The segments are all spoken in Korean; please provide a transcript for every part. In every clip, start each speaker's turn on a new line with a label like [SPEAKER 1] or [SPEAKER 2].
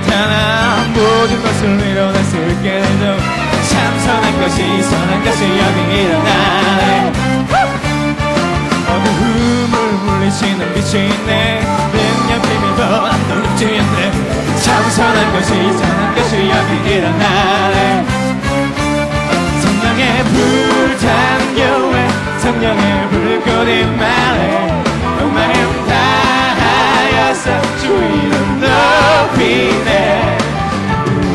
[SPEAKER 1] 나타나 모든 것을 있게 되죠 참 선한 것이 선한 것이 여기 일어나네. 어두움을 물리치는 빛이 있네 능력 비밀도 안 놀랍지는데 참 선한 것이 선한 것이 여기 일어나네. 성령의 불타는 교회 성령의 불꽃이 말해 다하여서 주 이름 높이네.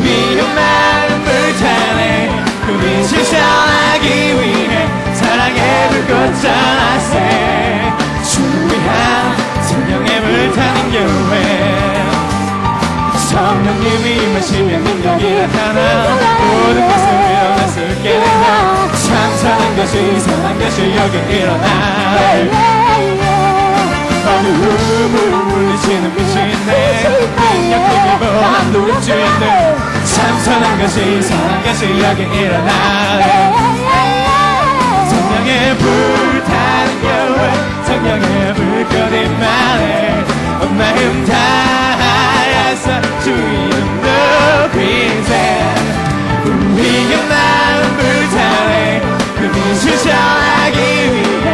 [SPEAKER 1] 위험한 불타네. 그 빛을 전하기 위해 사랑의 불꽃 전하세 주 위한 성령의 불타는 교회. 성령님이 임하시면 능력이 나타나. 모든 것을 있게 된다 참 선한 것이 선한 것이 여기 일어나 어두움을 물리치는 빛이 있네 능력 힘입어 안 두렵지인데 참 선한 것이 선한 것이 여기 일어나 성령의 불 타는 교회 성령의 불꽃이 말해 온 마음 다하여서 주 이름 높이세 우리가 마음 불타네. 그 빛을 전하기 위해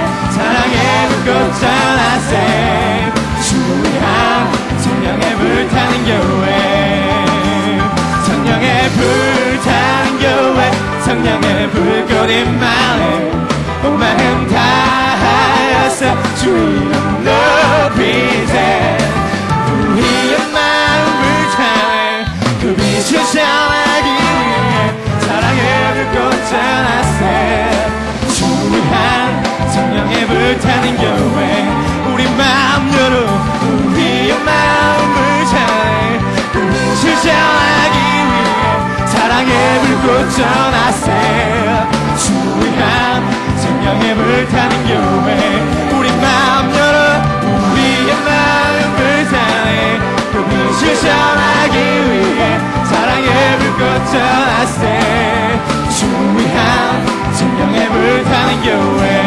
[SPEAKER 1] 불꽃 전하세 주한 성령의 불타는 교회 성령의 불타는 교회 성령의 불꽃이 말해 온 마음 다하여서 주 이름 높이세 우리의 마음 불타네 그 빛을 전하기 위해 사랑의 불꽃 전하세 성령의 불타는 교회 우리 마음 열어 우리의 마음 불타네 그 빛을 전하기 위해 사랑의 불꽃 전하세 주한 성령의 불 타는 교회 우리 마음 열어 우리의 마음 불타네 그 빛을 전하기 위해 사랑의 불꽃 전하세 주한 성령의 불 타는 교회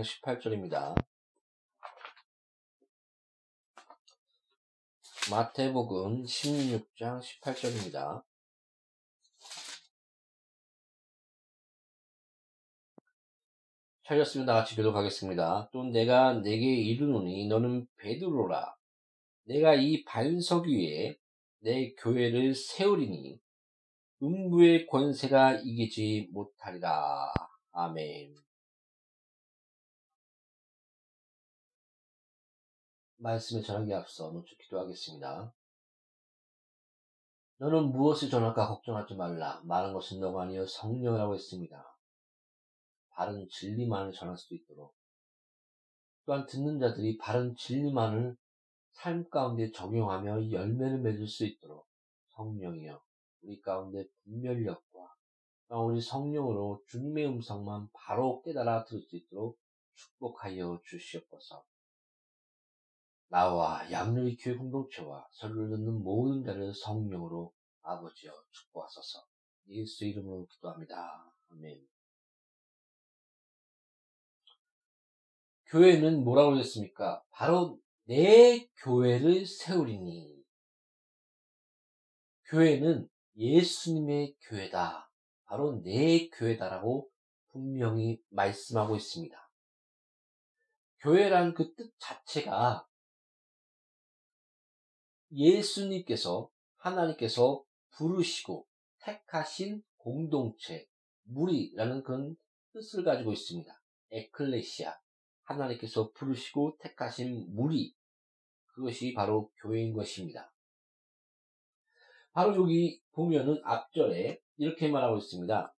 [SPEAKER 2] 16장 18절입니다. 마태복음 16장 18절입니다. 찾았으면 다 같이 교독하겠습니다. 또 내가 내게 이르노니 너는 베드로라. 내가 이 반석 위에 내 교회를 세우리니 음부의 권세가 이기지 못하리라. 아멘. 말씀을 전하기 앞서 노출 기도하겠습니다. 너는 무엇을 전할까 걱정하지 말라. 많은 것은 너가 아니여 성령이라고 했습니다. 바른 진리만을 전할 수 있도록 또한 듣는 자들이 바른 진리만을 삶 가운데 적용하며 열매를 맺을 수 있도록 성령이여 우리 가운데 분별력과 우리 성령으로 주님의 음성만 바로 깨달아 들을 수 있도록 축복하여 주시옵소서. 나와 양누리 교회 공동체와 설교를 듣는 모든 자를 성령으로 아버지여 축복하소서. 예수 이름으로 기도합니다. 아멘. 교회는 뭐라고 그랬습니까? 바로 내 교회를 세우리니. 교회는 예수님의 교회다. 바로 내 교회다라고 분명히 말씀하고 있습니다. 교회란 그 뜻 자체가 예수님께서 하나님께서 부르시고 택하신 공동체, 무리라는 그런 뜻을 가지고 있습니다. 에클레시아, 하나님께서 부르시고 택하신 무리, 그것이 바로 교회인 것입니다. 바로 여기 보면은 앞절에 이렇게 말하고 있습니다.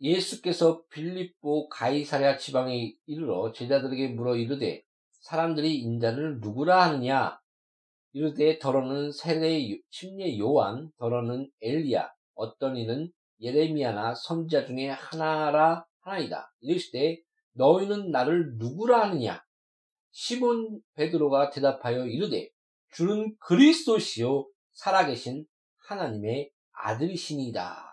[SPEAKER 2] 예수께서 빌립보 가이사랴 지방에 이르러 제자들에게 물어 이르되 사람들이 인자를 누구라 하느냐 이르되 더러는 세례 침례 요한 더러는 엘리야 어떤 이는 예레미야나 선지자 중에 하나라 하나이다 이르시되 너희는 나를 누구라 하느냐 시몬 베드로가 대답하여 이르되 주는 그리스도시요 살아계신 하나님의 아들이시니이다.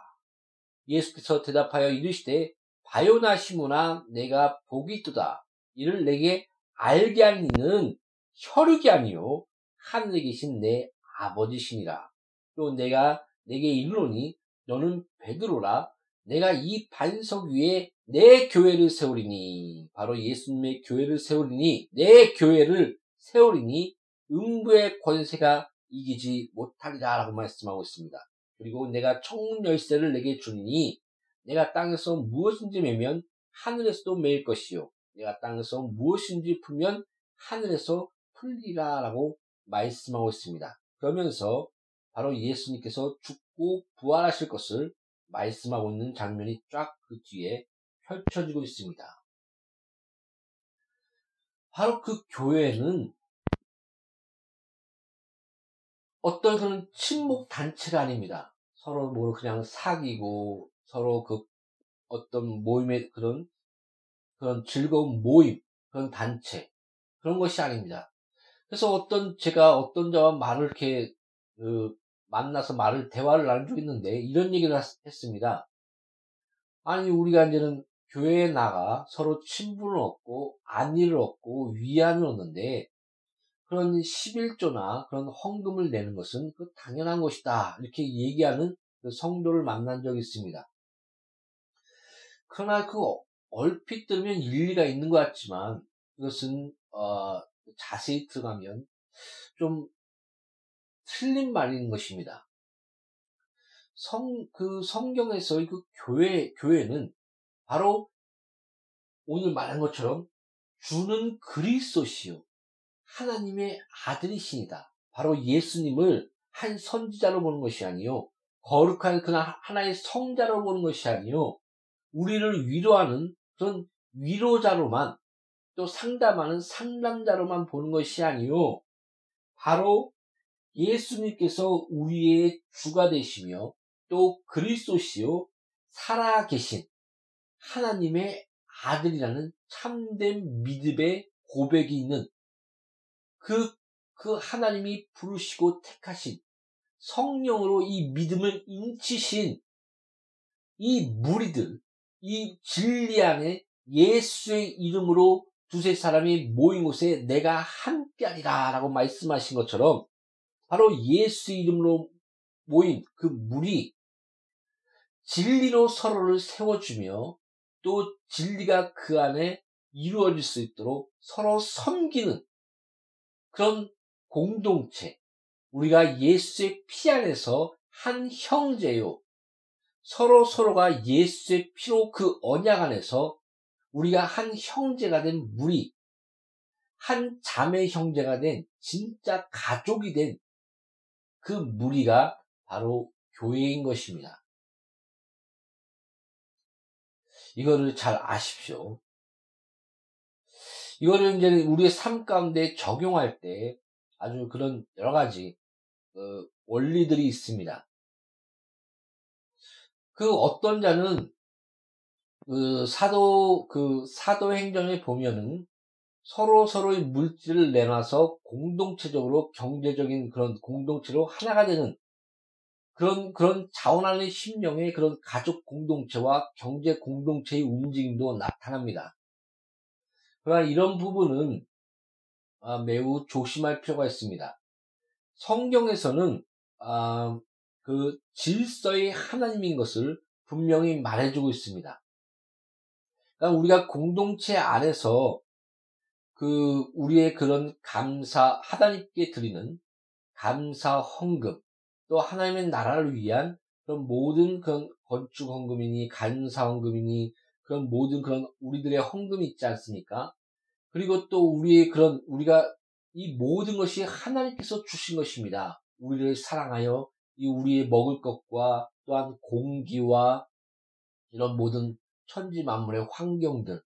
[SPEAKER 2] 예수께서 대답하여 이르시되 바요나 시모나 내가 복이 있도다. 이를 내게 알게 한 이는 혈육이 아니요 하늘에 계신 내 아버지시니라. 또 내가 내게 이르노니 너는 베드로라 내가 이 반석 위에 내 교회를 세우리니 바로 예수님의 교회를 세우리니 내 교회를 세우리니 음부의 권세가 이기지 못하리라 라고 말씀하고 있습니다. 그리고 내가 청문 열쇠를 내게 주니 내가 땅에서 무엇인지 매면 하늘에서도 매일 것이요 내가 땅에서 무엇인지 풀면 하늘에서 풀리라 라고 말씀하고 있습니다. 그러면서 바로 예수님께서 죽고 부활하실 것을 말씀하고 있는 장면이 쫙 그 뒤에 펼쳐지고 있습니다. 바로 그 교회는 어떤 그런 친목 단체가 아닙니다. 서로 뭐 그냥 사귀고 서로 그 어떤 모임의 그런 그런 즐거운 모임 그런 단체 그런 것이 아닙니다. 그래서 어떤 제가 어떤 자와 말을 이렇게 그 만나서 말을 대화를 나눈 적이 있는데 이런 얘기를 했습니다. 아니 우리가 이제는 교회에 나가 서로 친분을 얻고 안위를 얻고 위안을 얻는데 그런 11조나 그런 헌금을 내는 것은 그 당연한 것이다. 이렇게 얘기하는 그 성도를 만난 적이 있습니다. 그러나 그 얼핏 들으면 일리가 있는 것 같지만 이것은 어, 자세히 들어가면 좀 틀린 말인 것입니다. 성, 그 성경에서 그 교회, 교회는 바로 오늘 말한 것처럼 주는 그리스도시요. 하나님의 아들이신이다. 바로 예수님을 한 선지자로 보는 것이 아니요. 거룩한 그냥 하나의 성자로 보는 것이 아니요. 우리를 위로하는 그런 위로자로만 또 상담하는 상담자로만 보는 것이 아니요. 바로 예수님께서 우리의 주가 되시며 또 그리스도시요 살아계신 하나님의 아들이라는 참된 믿음의 고백이 있는 그, 그 하나님이 부르시고 택하신 성령으로 이 믿음을 인치신 이 무리들, 이 진리 안에 예수의 이름으로 두세 사람이 모인 곳에 내가 함께하리라 라고 말씀하신 것처럼 바로 예수 이름으로 모인 그 무리 진리로 서로를 세워주며 또 진리가 그 안에 이루어질 수 있도록 서로 섬기는 그런 공동체, 우리가 예수의 피 안에서 한 형제요. 서로 서로가 예수의 피로 그 언약 안에서 우리가 한 형제가 된 무리, 한 자매 형제가 된 진짜 가족이 된 그 무리가 바로 교회인 것입니다. 이거를 잘 아십시오. 이거를 이제 우리의 삶 가운데 적용할 때 아주 그런 여러 가지 그 원리들이 있습니다. 그 어떤 자는 그 사도 그 사도행전에 보면은 서로 서로의 물질을 내놔서 공동체적으로 경제적인 그런 공동체로 하나가 되는 그런 그런 자원하는 심령의 그런 가족 공동체와 경제 공동체의 움직임도 나타납니다. 그러나 이런 부분은 아, 매우 조심할 필요가 있습니다. 성경에서는 아, 그 질서의 하나님인 것을 분명히 말해주고 있습니다. 그러니까 우리가 공동체 안에서 그 우리의 그런 감사 하나님께 드리는 감사 헌금 또 하나님의 나라를 위한 그런 모든 그런 건축 헌금이니 감사 헌금이니 그런 모든 그런 우리들의 헌금이 있지 않습니까? 그리고 또 우리의 그런 우리가 이 모든 것이 하나님께서 주신 것입니다. 우리를 사랑하여 이 우리의 먹을 것과 또한 공기와 이런 모든 천지 만물의 환경들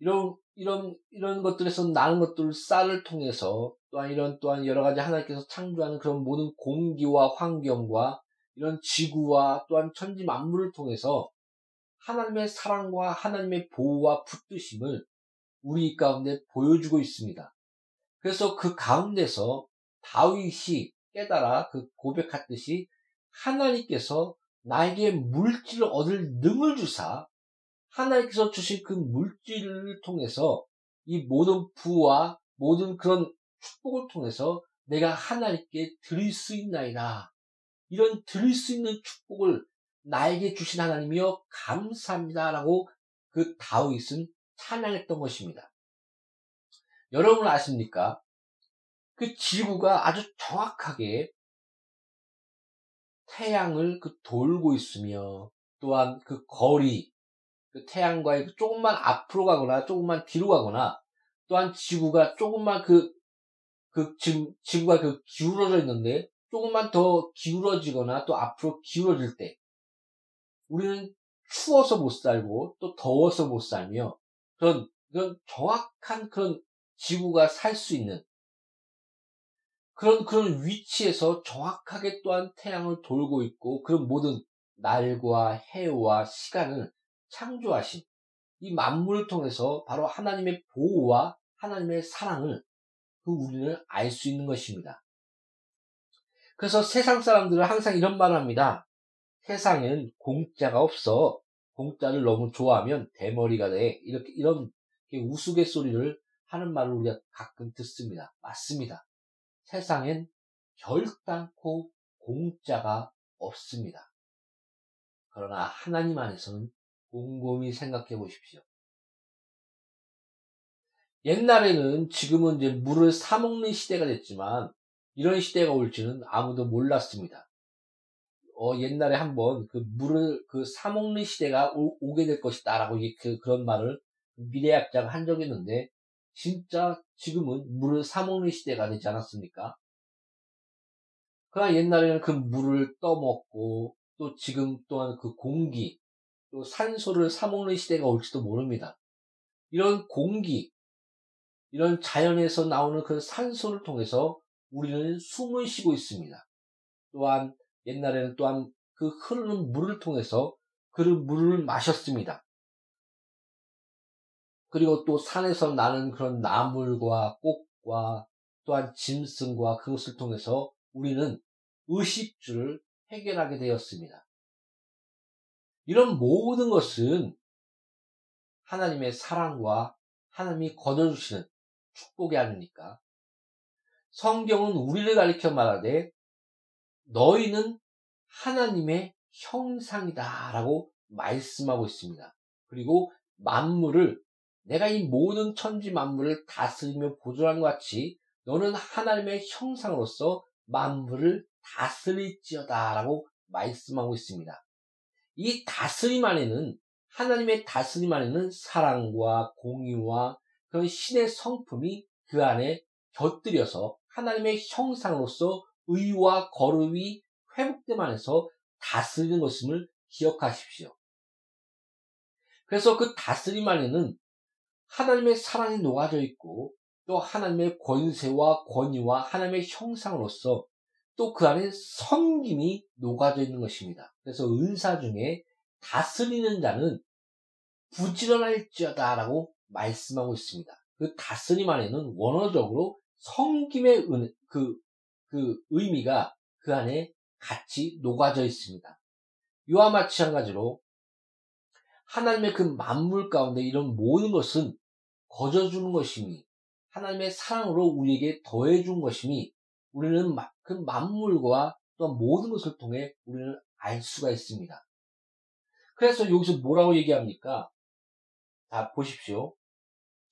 [SPEAKER 2] 이런 이런 이런 것들에서 나는 것들 쌀을 통해서 또한 이런 또한 여러 가지 하나님께서 창조하는 그런 모든 공기와 환경과 이런 지구와 또한 천지 만물을 통해서 하나님의 사랑과 하나님의 보호와 붙드심을 우리 가운데 보여주고 있습니다. 그래서 그 가운데서 다윗이 깨달아 그 고백했듯이 하나님께서 나에게 물질을 얻을 능을 주사 하나님께서 주신 그 물질을 통해서 이 모든 부와 모든 그런 축복을 통해서 내가 하나님께 드릴 수 있나이다. 이런 드릴 수 있는 축복을 나에게 주신 하나님이여 감사합니다라고 그 다윗은 찬양했던 것입니다. 여러분 아십니까? 그 지구가 아주 정확하게 태양을 그 돌고 있으며 또한 그 거리, 그 태양과의 그 조금만 앞으로 가거나 조금만 뒤로 가거나 또한 지구가 조금만 그, 그 지금 지구가 그 기울어져 있는데 조금만 더 기울어지거나 또 앞으로 기울어질 때 우리는 추워서 못 살고 또 더워서 못 살며 그런 그런 정확한 그런 지구가 살 수 있는 그런 그런 위치에서 정확하게 또한 태양을 돌고 있고 그런 모든 날과 해와 시간을 창조하신 이 만물을 통해서 바로 하나님의 보호와 하나님의 사랑을 그 우리는 알 수 있는 것입니다. 그래서 세상 사람들은 항상 이런 말을 합니다. 세상엔 공짜가 없어. 공짜를 너무 좋아하면 대머리가 돼. 이렇게, 이런 우스갯소리를 하는 말을 우리가 가끔 듣습니다. 맞습니다. 세상엔 결단코 공짜가 없습니다. 그러나 하나님 안에서는 곰곰이 생각해 보십시오. 옛날에는 지금은 이제 물을 사먹는 시대가 됐지만 이런 시대가 올지는 아무도 몰랐습니다. 어, 옛날에 한번 그 물을 그 사먹는 시대가 오, 게될 것이다라고 그, 그런 말을 미래학자가 한 적이 있는데 진짜 지금은 물을 사먹는 시대가 되지 않았습니까? 그러나 옛날에는 그 물을 떠먹고 또 지금 또한 그 공기 또 산소를 사먹는 시대가 올지도 모릅니다. 이런 공기, 이런 자연에서 나오는 그 산소를 통해서 우리는 숨을 쉬고 있습니다. 또한 옛날에는 또한 그 흐르는 물을 통해서 그 물을 마셨습니다. 그리고 또 산에서 나는 그런 나물과 꽃과 또한 짐승과 그것을 통해서 우리는 의식주를 해결하게 되었습니다. 이런 모든 것은 하나님의 사랑과 하나님이 거둬주시는 축복이 아닙니까? 성경은 우리를 가리켜 말하되 너희는 하나님의 형상이다 라고 말씀하고 있습니다. 그리고 만물을 내가 이 모든 천지 만물을 다스리며 보존하는 것 같이 너는 하나님의 형상으로서 만물을 다스릴지어다 라고 말씀하고 있습니다. 이 다스림 안에는 하나님의 다스림 안에는 사랑과 공의와 그런 신의 성품이 그 안에 곁들여서 하나님의 형상으로서 의와 거룩이 회복됨 안에서 다스리는 것임을 기억하십시오. 그래서 그 다스림 안에는 하나님의 사랑이 녹아져 있고 또 하나님의 권세와 권위와 하나님의 형상으로서 또 그 안에 섬김이 녹아져 있는 것입니다. 그래서 은사 중에 다스리는 자는 부지런할지어다라고 말씀하고 있습니다. 그 다스림 안에는 원어적으로 섬김의 은, 그, 그 의미가 그 안에 같이 녹아져 있습니다. 이와 마찬가지로 하나님의 그 만물 가운데 이런 모든 것은 거저주는 것이니 하나님의 사랑으로 우리에게 더해준 것이니 우리는 그 만물과 또 모든 것을 통해 우리는 알 수가 있습니다. 그래서 여기서 뭐라고 얘기합니까? 자, 보십시오.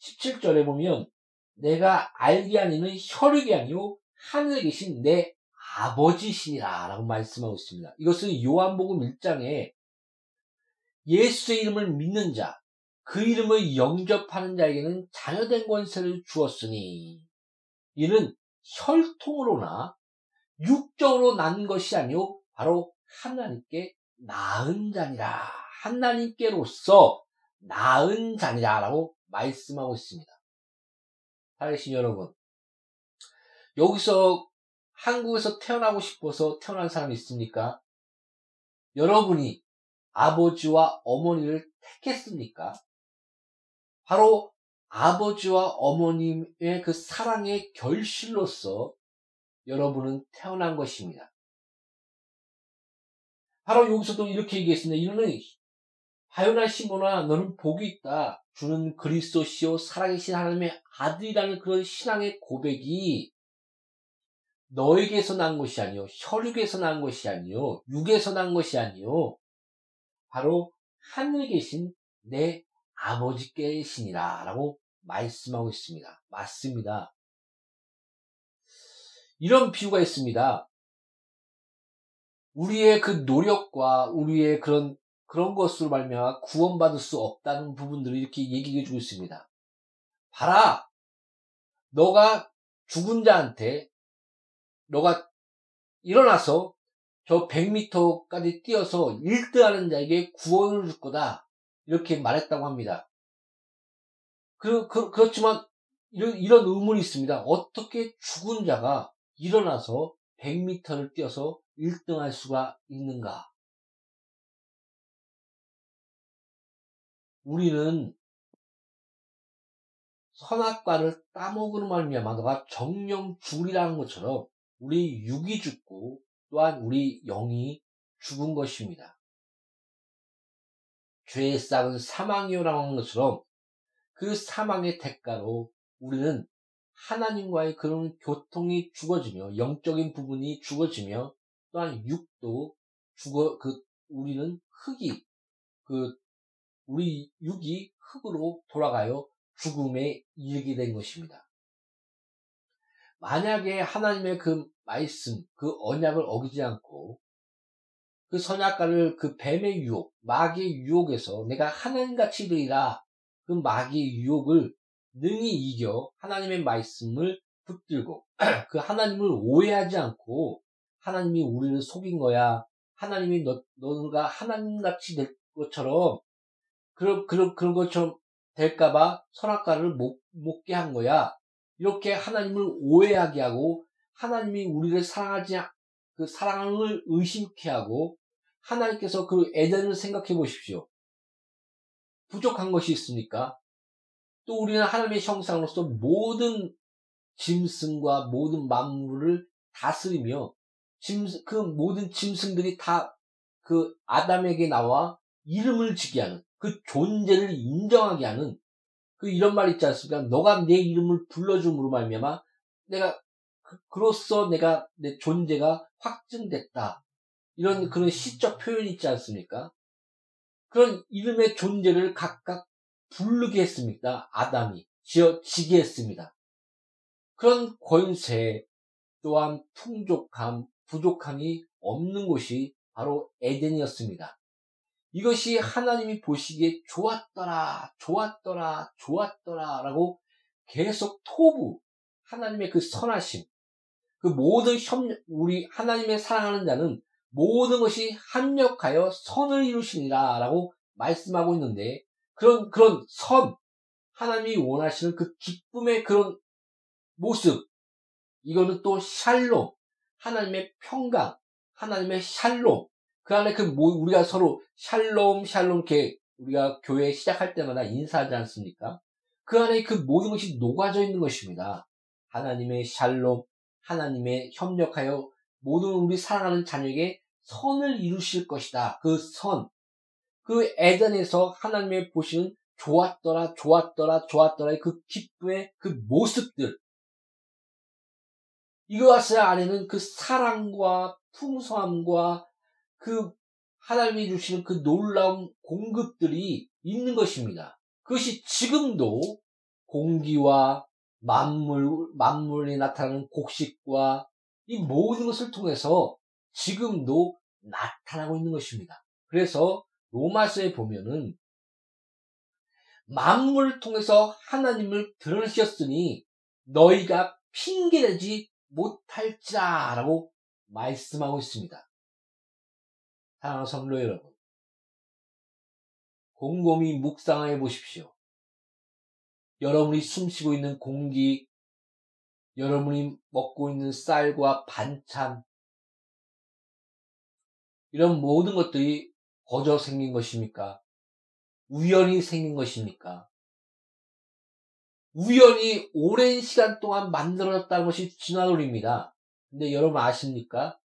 [SPEAKER 2] 17절에 보면 내가 알게 아니는 혈육이 아니요 하늘에 계신 내 아버지시니라 라고 말씀하고 있습니다. 이것은 요한복음 1장에 예수의 이름을 믿는 자, 그 이름을 영접하는 자에게는 자녀된 권세를 주었으니 이는 혈통으로나 육적으로 난 것이 아니요 바로 하나님께 낳은 자니라 하나님께로서 낳은 자니라라고 말씀하고 있습니다. 사랑하신 여러분, 여기서 한국에서 태어나고 싶어서 태어난 사람이 있습니까? 여러분이 아버지와 어머니를 택했습니까? 바로 아버지와 어머님의 그 사랑의 결실로서 여러분은 태어난 것입니다. 바로 여기서도 이렇게 얘기했습니다. 이는 하요나 시모나 너는 복이 있다. 주는 그리스도시요 살아계신 하나님의 아들이라는 그런 신앙의 고백이 너에게서 난 것이 아니요 혈육에서 난 것이 아니요 육에서 난 것이 아니요 바로 하늘에 계신 내 아버지께시니라 라고 말씀하고 있습니다. 맞습니다. 이런 비유가 있습니다. 우리의 그 노력과 우리의 그런 그런 것으로 말미암아 구원받을 수 없다는 부분들을 이렇게 얘기해 주고 있습니다. 봐라, 너가 죽은 자한테 너가 일어나서 저 100m까지 뛰어서 1등하는 자에게 구원을 줄 거다. 이렇게 말했다고 합니다. 그, 그, 그렇지만 이런, 이런 의문이 있습니다. 어떻게 죽은 자가 일어나서 100m를 뛰어서 1등할 수가 있는가? 우리는 선악과를 따먹으로 말미암아 너가 정령 죽으리라는 것처럼 우리 육이 죽고 또한 우리 영이 죽은 것입니다. 죄의 싹은 사망이요라고 하는 것처럼 그 사망의 대가로 우리는 하나님과의 그런 교통이 죽어지며 영적인 부분이 죽어지며 또한 육도 죽어 그 우리는 흙이 그 우리 육이 흙으로 돌아가요 죽음에 이르게 된 것입니다. 만약에 하나님의 그 말씀, 그 언약을 어기지 않고 그 선악과를 그 뱀의 유혹, 마귀의 유혹에서 내가 하나님같이 되리라 그 마귀의 유혹을 능히 이겨 하나님의 말씀을 붙들고 그 하나님을 오해하지 않고 하나님이 우리를 속인 거야. 하나님이 너, 너가 하나님같이 될 것처럼 그런, 그런, 그런 것처럼 될까봐 선악과를 못, 먹게 한 거야. 이렇게 하나님을 오해하게 하고 하나님이 우리를 사랑하지 그 사랑을 의심케 하고 하나님께서 그 에덴을 생각해 보십시오. 부족한 것이 있습니까? 또 우리는 하나님의 형상으로서 모든 짐승과 모든 만물을 다스리며 짐승, 그 모든 짐승들이 다 그 아담에게 나와 이름을 지게 하는 그 존재를 인정하게 하는 그 이런 말 있지 않습니까? 너가 내 이름을 불러줌으로 말미암아 내가 그, 그로써 내가 내 존재가 확증됐다. 이런 그런 시적 표현이 있지 않습니까? 그런 이름의 존재를 각각 부르게 했습니다. 아담이 지어 지게 했습니다. 그런 권세 또한 풍족함, 부족함이 없는 곳이 바로 에덴이었습니다. 이것이 하나님이 보시기에 좋았더라, 좋았더라, 좋았더라 라고 계속 토부, 하나님의 그 선하심, 그 모든 협력, 우리 하나님의 사랑하는 자는 모든 것이 합력하여 선을 이루시니라 라고 말씀하고 있는데 그런, 그런 선, 하나님이 원하시는 그 기쁨의 그런 모습, 이거는 또 샬롬, 하나님의 평강, 하나님의 샬롬, 그 안에 그 우리가 서로 샬롬, 샬롬 이렇게 우리가 교회 시작할 때마다 인사하지 않습니까? 그 안에 그 모든 것이 녹아져 있는 것입니다. 하나님의 샬롬, 하나님의 협력하여 모든 우리 사랑하는 자녀에게 선을 이루실 것이다. 그 선. 그 에덴에서 하나님의 보시는 좋았더라, 좋았더라, 좋았더라의 그 기쁨의 그 모습들. 이것을 안에는 그 사랑과 풍성함과 그 하나님이 주시는 그 놀라운 공급들이 있는 것입니다. 그것이 지금도 공기와 만물, 만물이 나타나는 곡식과 이 모든 것을 통해서 지금도 나타나고 있는 것입니다. 그래서 로마서에 보면은 만물을 통해서 하나님을 드러내셨으니 너희가 핑계내지 못할지라 라고 말씀하고 있습니다. 사랑하는 성도 여러분, 곰곰이 묵상해 보십시오. 여러분이 숨쉬고 있는 공기, 여러분이 먹고 있는 쌀과 반찬, 이런 모든 것들이 거저 생긴 것입니까? 우연히 생긴 것입니까? 우연히 오랜 시간 동안 만들어졌다는 것이 진화론입니다. 근데 여러분 아십니까?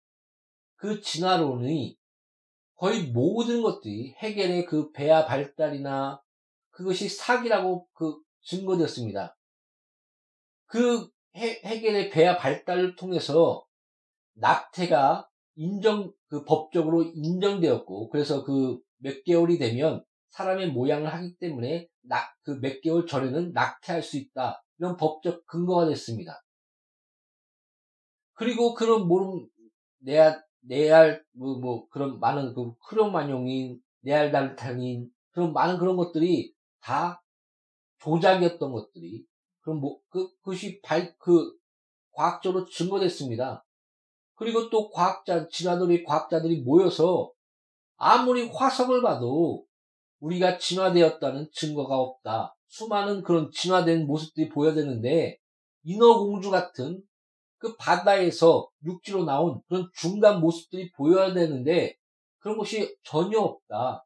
[SPEAKER 2] 그 진화론이 거의 모든 것들이 해겔의 그 배아 발달이나 그것이 사기라고 그 증거되었습니다. 그 해, 겔의 배아 발달을 통해서 낙태가 인정 그 법적으로 인정되었고 그래서 그 몇 개월이 되면 사람의 모양을 하기 때문에 그 몇 개월 전에는 낙태할 수 있다 이런 법적 근거가 됐습니다. 그리고 그런 모름 내알 내알 뭐, 뭐 그런 많은 그 크로마뇽인 네알달탕인 그런 많은 그런 것들이 다 조작이었던 것들이 그럼 뭐 그, 그것이 발 그 과학적으로 증거됐습니다. 그리고 또 과학자, 진화들이, 과학자들이 모여서 아무리 화석을 봐도 우리가 진화되었다는 증거가 없다. 수많은 그런 진화된 모습들이 보여야 되는데, 인어공주 같은 그 바다에서 육지로 나온 그런 중간 모습들이 보여야 되는데, 그런 것이 전혀 없다.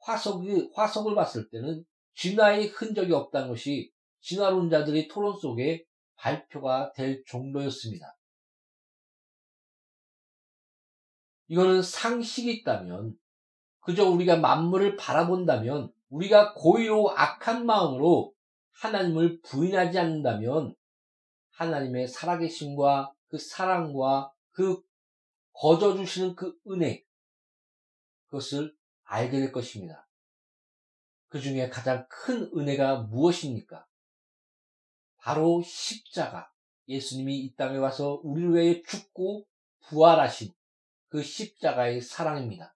[SPEAKER 2] 화석이, 화석을 봤을 때는 진화의 흔적이 없다는 것이 진화론자들의 토론 속에 발표가 될 정도였습니다. 이거는 상식이 있다면, 그저 우리가 만물을 바라본다면, 우리가 고의로 악한 마음으로 하나님을 부인하지 않는다면, 하나님의 살아계심과 그 사랑과 그 거저주시는 그 은혜, 그것을 알게 될 것입니다. 그 중에 가장 큰 은혜가 무엇입니까? 바로 십자가. 예수님이 이 땅에 와서 우리를 위해 죽고 부활하신 그 십자가의 사랑입니다.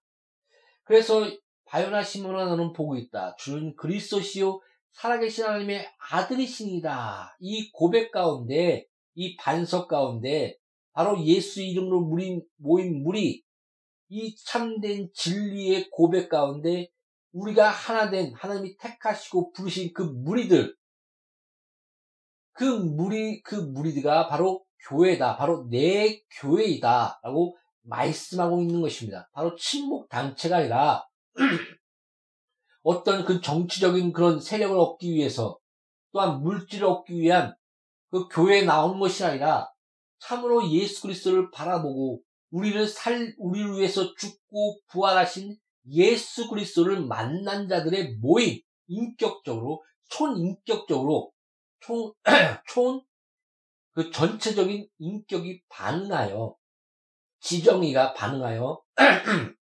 [SPEAKER 2] 그래서 바요나 시몬아는 보고 있다. 주는 그리스도시요 살아계신 하나님의 아들이신이다. 이 고백 가운데 이 반석 가운데 바로 예수 이름으로 무리, 모인 무리 이 참된 진리의 고백 가운데 우리가 하나 된 하나님이 택하시고 부르신 그 무리들 그 무리 그 무리가 바로 교회다. 바로 내 교회이다라고 말씀하고 있는 것입니다. 바로 친목 단체가 아니라 어떤 그 정치적인 그런 세력을 얻기 위해서 또한 물질을 얻기 위한 그 교회에 나온 것이 아니라 참으로 예수 그리스도를 바라보고 우리를 살 우리를 위해서 죽고 부활하신 예수 그리스도를 만난 자들의 모임 인격적으로 촌인격적으로 총, 총, 그 전체적인 인격이 반응하여 지정이가 반응하여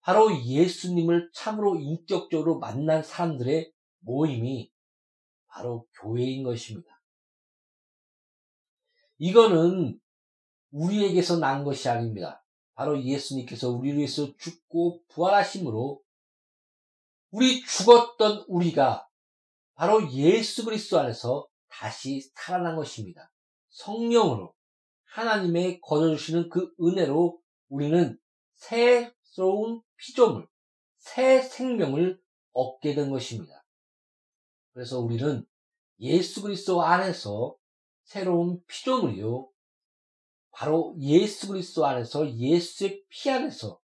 [SPEAKER 2] 바로 예수님을 참으로 인격적으로 만난 사람들의 모임이 바로 교회인 것입니다. 이거는 우리에게서 난 것이 아닙니다. 바로 예수님께서 우리를 위해서 죽고 부활하심으로 우리 죽었던 우리가 바로 예수 그리스도 안에서 다시 살아난 것입니다. 성령으로 하나님의 거둬주시는 그 은혜로 우리는 새로운 피조물, 새 생명을 얻게 된 것입니다. 그래서 우리는 예수 그리스도 안에서 새로운 피조물이요. 바로 예수 그리스도 안에서 예수의 피 안에서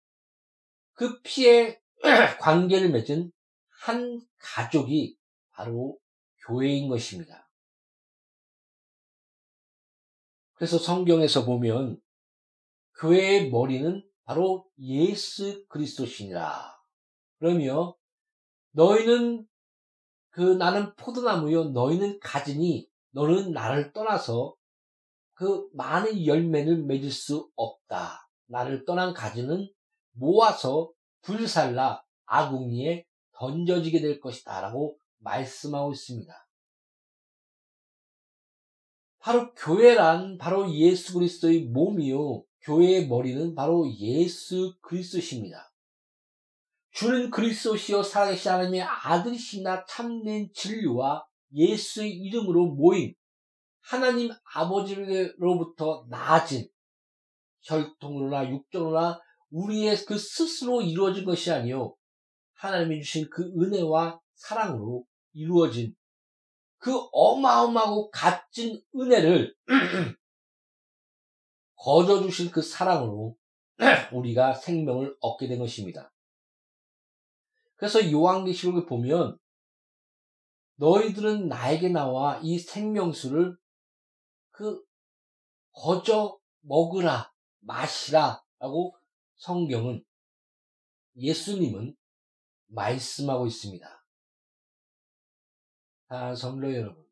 [SPEAKER 2] 그 피의 관계를 맺은 한 가족이 바로 교회인 것입니다. 그래서 성경에서 보면 교회의 머리는 바로 예수 그리스도시니라. 그러며 너희는 그 나는 포도나무요 너희는 가지니 너는 나를 떠나서 그 많은 열매를 맺을 수 없다. 나를 떠난 가지는 모아서 불살라 아궁이에 던져지게 될 것이다. 라고 말씀하고 있습니다. 바로 교회란 바로 예수 그리스도의 몸이요. 교회의 머리는 바로 예수 그리스도십니다. 주는 그리스도시요 살아계신 하나님의 아들이시나 참된 진리와 예수의 이름으로 모인 하나님 아버지로부터 나아진 혈통으로나 육정으로나 우리의 그 스스로 이루어진 것이 아니요 하나님이 주신 그 은혜와 사랑으로 이루어진 그 어마어마하고 값진 은혜를 거저 주신 그 사랑으로 우리가 생명을 얻게 된 것입니다. 그래서 요한계시록에 보면 너희들은 나에게 나와 이 생명수를 그 거저 먹으라 마시라 라고 성경은 예수님은 말씀하고 있습니다. 아, 성도 여러분.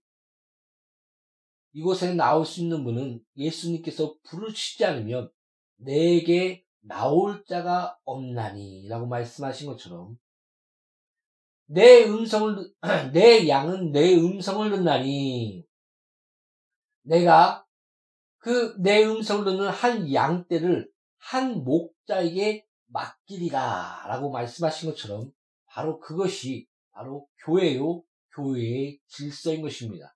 [SPEAKER 2] 이곳에 나올 수 있는 분은 예수님께서 부르시지 않으면 내게 나올 자가 없나니 라고 말씀하신 것처럼 내 음성을, 내 양은 내 음성을 듣나니 내가 그 내 음성을 듣는 한 양떼를 한 목자에게 맡기리라 라고 말씀하신 것처럼 바로 그것이 바로 교회요, 교회의 질서인 것입니다.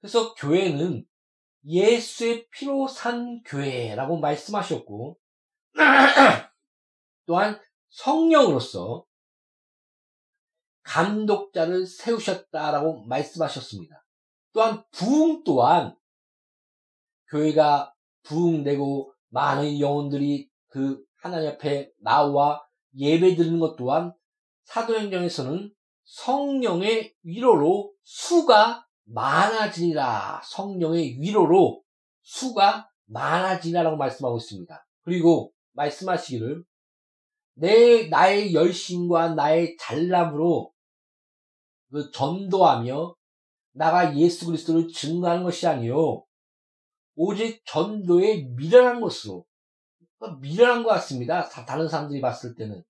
[SPEAKER 2] 그래서 교회는 예수의 피로 산 교회라고 말씀하셨고, 또한 성령으로서 감독자를 세우셨다라고 말씀하셨습니다. 또한 부흥 또한 교회가 부흥되고 많은 영혼들이 그 하나님 앞에 나와 예배 드리는 것 또한 사도행전에서는 성령의 위로로 수가 많아지니라. 성령의 위로로 수가 많아지니라라고 말씀하고 있습니다. 그리고 말씀하시기를 내 나의 열심과 나의 잘남으로 그 전도하며 나가 예수 그리스도를 증거하는 것이 아니요 오직 전도에 미련한 것으로 미련한 것 같습니다. 다른 사람들이 봤을 때는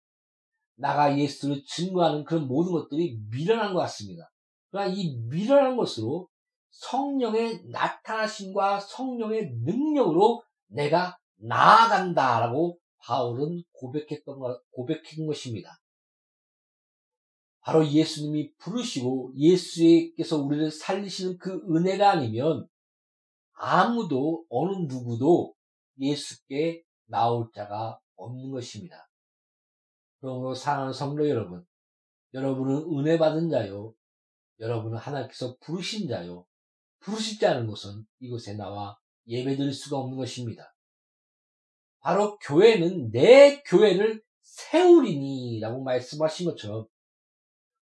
[SPEAKER 2] 나가 예수를 증거하는 그런 모든 것들이 미련한 것 같습니다. 그러나 이 미련한 것으로 성령의 나타나심과 성령의 능력으로 내가 나아간다라고 바울은 고백했던 것, 고백한 것입니다. 바로 예수님이 부르시고 예수께서 우리를 살리시는 그 은혜가 아니면 아무도 어느 누구도 예수께 나올 자가 없는 것입니다. 그러므로 사랑하는 성도 여러분, 여러분은 은혜 받은 자요. 여러분은 하나님께서 부르신 자요. 부르시지 않은 것은 이곳에 나와 예배드릴 수가 없는 것입니다. 바로 교회는 내 교회를 세우리니 라고 말씀하신 것처럼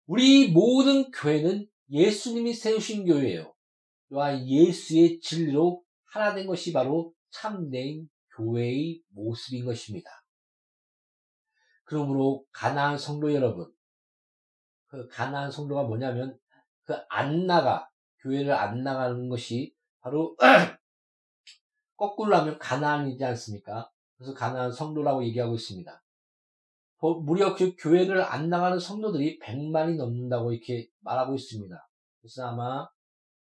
[SPEAKER 2] 우리 모든 교회는 예수님이 세우신 교회예요. 또한 예수의 진리로 하나 된 것이 바로 참된 교회의 모습인 것입니다. 그러므로 가나안 성도 여러분, 그 가나안 성도가 뭐냐면 그 안 나가 교회를 안 나가는 것이 바로 거꾸로 하면 가나안이지 않습니까? 그래서 가나안 성도라고 얘기하고 있습니다. 무려 그 교회를 안 나가는 성도들이 100만이 넘는다고 이렇게 말하고 있습니다. 그래서 아마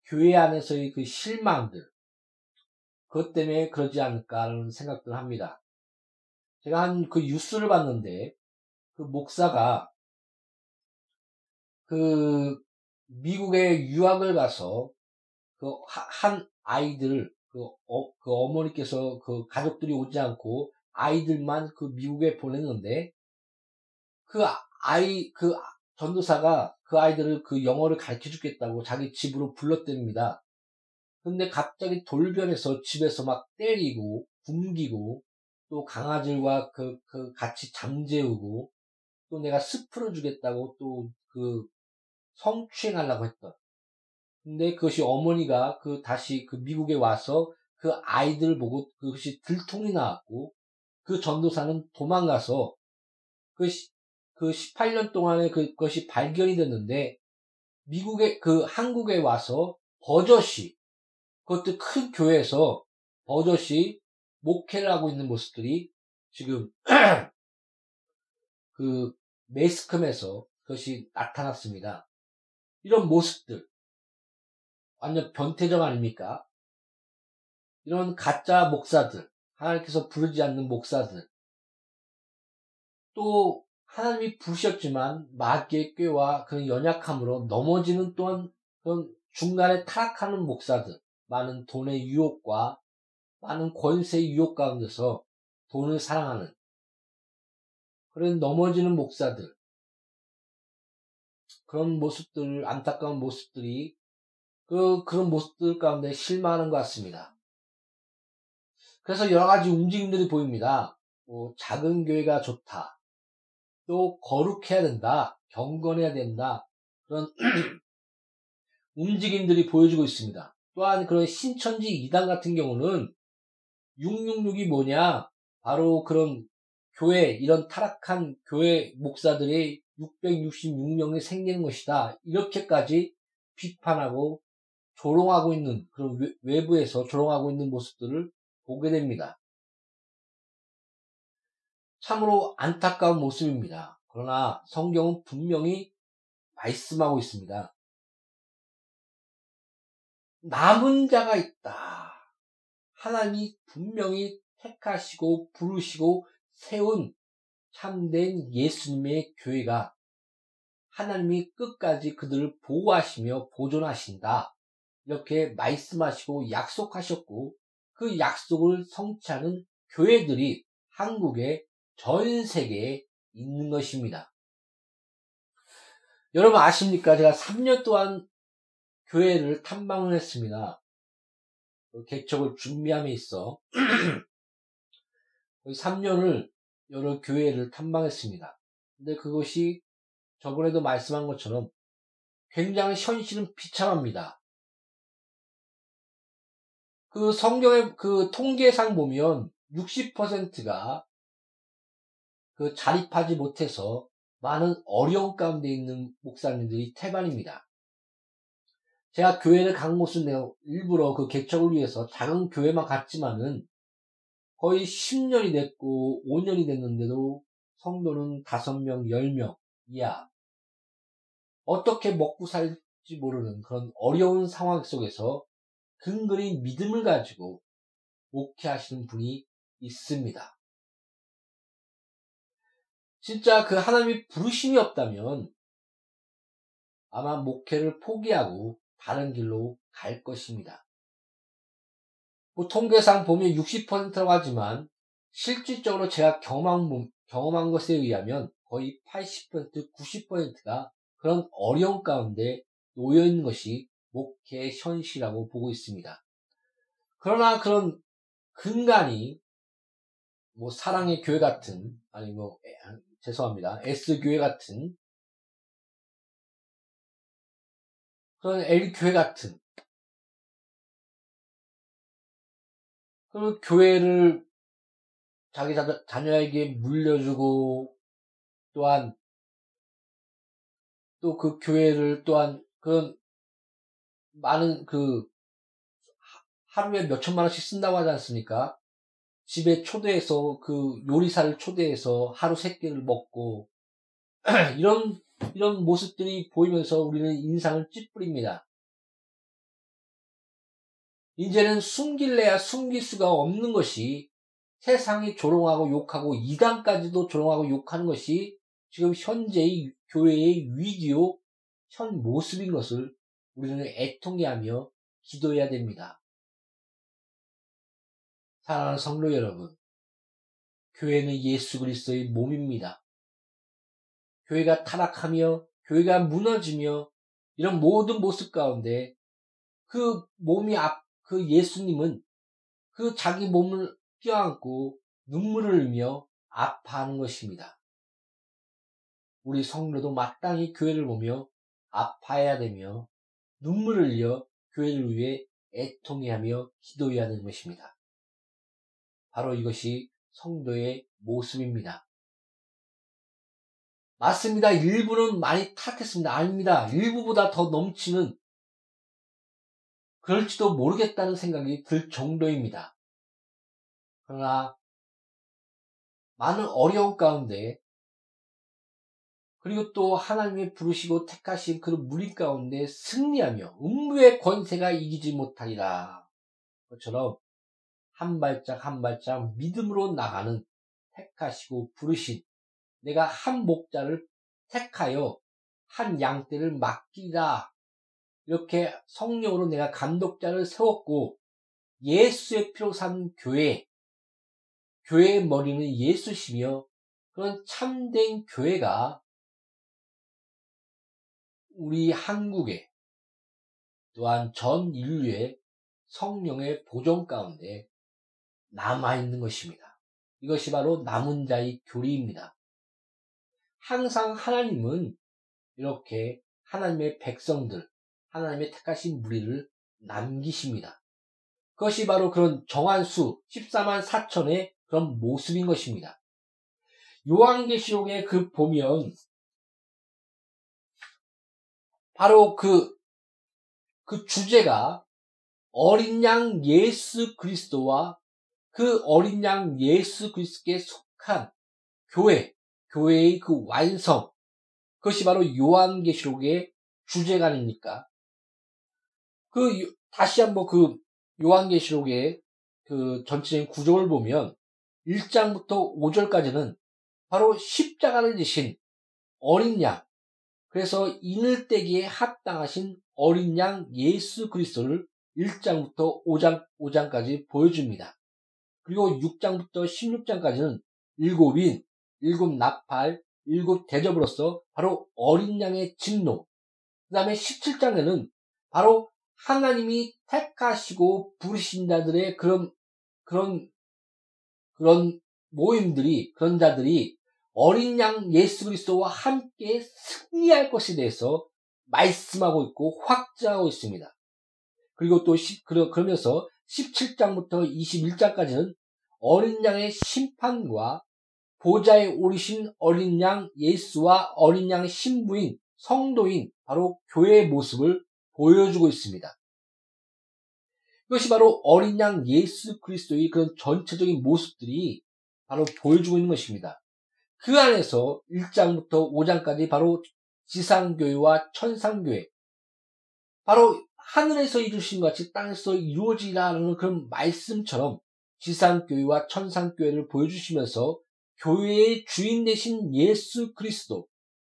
[SPEAKER 2] 교회 안에서의 그 실망들, 그것 때문에 그러지 않을까라는 생각들 합니다. 제가 한 그 뉴스를 봤는데, 그 목사가 그 미국에 유학을 가서 그 한 아이들, 그, 어, 그 어머니께서 그 가족들이 오지 않고 아이들만 그 미국에 보냈는데, 그 아이, 그 전도사가 그 아이들을 그 영어를 가르쳐 주겠다고 자기 집으로 불렀답니다. 근데 갑자기 돌변해서 집에서 막 때리고 굶기고 또 강아지들과 그, 그 같이 잠재우고 또 내가 스프를 주겠다고 또 그 성추행하려고 했던. 근데 그것이 어머니가 그 다시 그 미국에 와서 그 아이들 보고 그것이 들통이 나왔고 그 전도사는 도망가서 그, 그 18년 동안에 그것이 발견이 됐는데 미국에 그 한국에 와서 버젓이 그것도 큰 교회에서 버젓이 목회를 하고 있는 모습들이 지금 그 매스컴에서 그것이 나타났습니다. 이런 모습들 완전 변태적 아닙니까? 이런 가짜 목사들 하나님께서 부르지 않는 목사들 또 하나님이 부르셨지만 마귀의 꾀와 그런 연약함으로 넘어지는 또한 그런 중간에 타락하는 목사들 많은 돈의 유혹과 많은 권세의 유혹 가운데서 돈을 사랑하는 그런 넘어지는 목사들 그런 모습들 안타까운 모습들이 그 그런 모습들 가운데 실망하는 것 같습니다. 그래서 여러 가지 움직임들이 보입니다. 뭐 작은 교회가 좋다. 또 거룩해야 된다. 경건해야 된다. 그런 움직임들이 보여지고 있습니다. 또한 그런 신천지 이단 같은 경우는 666이 뭐냐? 바로 그런 교회, 이런 타락한 교회 목사들이 666명이 생기는 것이다. 이렇게까지 비판하고 조롱하고 있는, 그런 외부에서 조롱하고 있는 모습들을 보게 됩니다. 참으로 안타까운 모습입니다. 그러나 성경은 분명히 말씀하고 있습니다. 남은 자가 있다. 하나님이 분명히 택하시고 부르시고 세운 참된 예수님의 교회가 하나님이 끝까지 그들을 보호하시며 보존하신다. 이렇게 말씀하시고 약속하셨고 그 약속을 성취하는 교회들이 한국에 전 세계에 있는 것입니다. 여러분 아십니까? 제가 3년 동안 교회를 탐방을 했습니다. 그 개척을 준비함에 있어 3년을 여러 교회를 탐방했습니다. 근데 그것이 저번에도 말씀한 것처럼 굉장히 현실은 비참합니다. 그 성경의 그 통계상 보면 60%가 그 자립하지 못해서 많은 어려움 가운데 있는 목사님들이 태반입니다. 제가 교회를 간 곳은 내가 일부러 그 개척을 위해서 작은 교회만 갔지만은 거의 10년이 됐고 5년이 됐는데도 성도는 5명, 10명 이하. 어떻게 먹고 살지 모르는 그런 어려운 상황 속에서 근근히 믿음을 가지고 목회하시는 분이 있습니다. 진짜 그 하나님이 부르심이 없다면 아마 목회를 포기하고 다른 길로 갈 것입니다. 뭐 통계상 보면 60%라고 하지만 실질적으로 제가 경험한, 경험한 것에 의하면 거의 80%, 90%가 그런 어려움 가운데 놓여 있는 것이 목회의 현실이라고 보고 있습니다. 그러나 그런 근간이 뭐 사랑의 교회 같은 아니 뭐 죄송합니다 S 교회 같은 그런 L 교회 같은 그런 교회를 자기 자녀에게 물려주고 또한 또 그 교회를 또한 그런 많은 그 하루에 몇 천만 원씩 쓴다고 하지 않습니까? 집에 초대해서 그 요리사를 초대해서 하루 세 끼를 먹고 이런 이런 모습들이 보이면서 우리는 인상을 찌푸립니다. 이제는 숨길래야 숨길 수가 없는 것이 세상이 조롱하고 욕하고 이단까지도 조롱하고 욕하는 것이 지금 현재의 교회의 위기요 현 모습인 것을 우리는 애통해하며 기도해야 됩니다. 사랑하는 성도 여러분, 교회는 예수 그리스도의 몸입니다. 교회가 타락하며 교회가 무너지며 이런 모든 모습 가운데 그 몸이 앞, 그 예수님은 그 자기 몸을 껴안고 눈물을 흘며 아파하는 것입니다. 우리 성도도 마땅히 교회를 보며 아파해야 되며 눈물을 흘려 교회를 위해 애통해하며 기도해야 하는 것입니다. 바로 이것이 성도의 모습입니다. 맞습니다. 일부는 많이 탓했습니다. 아닙니다. 일부보다 더 넘치는 그럴지도 모르겠다는 생각이 들 정도입니다. 그러나 많은 어려움 가운데 그리고 또 하나님의 부르시고 택하신 그 무리 가운데 승리하며 음부의 권세가 이기지 못하리라. 그처럼 한 발짝 한 발짝 믿음으로 나가는 택하시고 부르신 내가 한 목자를 택하여 한 양떼를 맡기라. 이렇게 성령으로 내가 감독자를 세웠고 예수의 피로 산 교회, 교회의 머리는 예수시며 그런 참된 교회가 우리 한국에 또한 전 인류의 성령의 보존 가운데 남아있는 것입니다. 이것이 바로 남은 자의 교리입니다. 항상 하나님은 이렇게 하나님의 백성들, 하나님의 택하신 무리를 남기십니다. 그것이 바로 그런 정한 수 14만 4천의 그런 모습인 것입니다. 요한계시록에 그 보면 바로 그, 그 주제가 어린 양 예수 그리스도와 그 어린 양 예수 그리스도께 속한 교회, 교회의 그 완성, 그것이 바로 요한계시록의 주제가 아닙니까? 그, 다시 한번 그 요한계시록의 그 전체적인 구조를 보면 1장부터 5절까지는 바로 십자가를 지신 어린 양, 그래서 이늘대기에 합당하신 어린 양 예수 그리스도를 1장부터 5장, 5장까지 보여줍니다. 그리고 6장부터 16장까지는 일곱인, 일곱 나팔, 일곱 대접으로서 바로 어린 양의 진노. 그 다음에 17장에는 바로 하나님이 택하시고 부르신 자들의 그런, 그런, 그런 모임들이, 그런 자들이 어린 양 예수 그리스도와 함께 승리할 것에 대해서 말씀하고 있고 확증하고 있습니다. 그리고 또 그러면서 17장부터 21장까지는 어린 양의 심판과 보좌에 오르신 어린 양 예수와 어린 양 신부인 성도인 바로 교회의 모습을 보여주고 있습니다. 이것이 바로 어린 양 예수 그리스도의 그런 전체적인 모습들이 바로 보여주고 있는 것입니다. 그 안에서 1장부터 5장까지 바로 지상교회와 천상교회, 바로 하늘에서 이루신 것 같이 땅에서 이루어지라는 그런 말씀처럼 지상교회와 천상교회를 보여주시면서 교회의 주인 되신 예수 그리스도,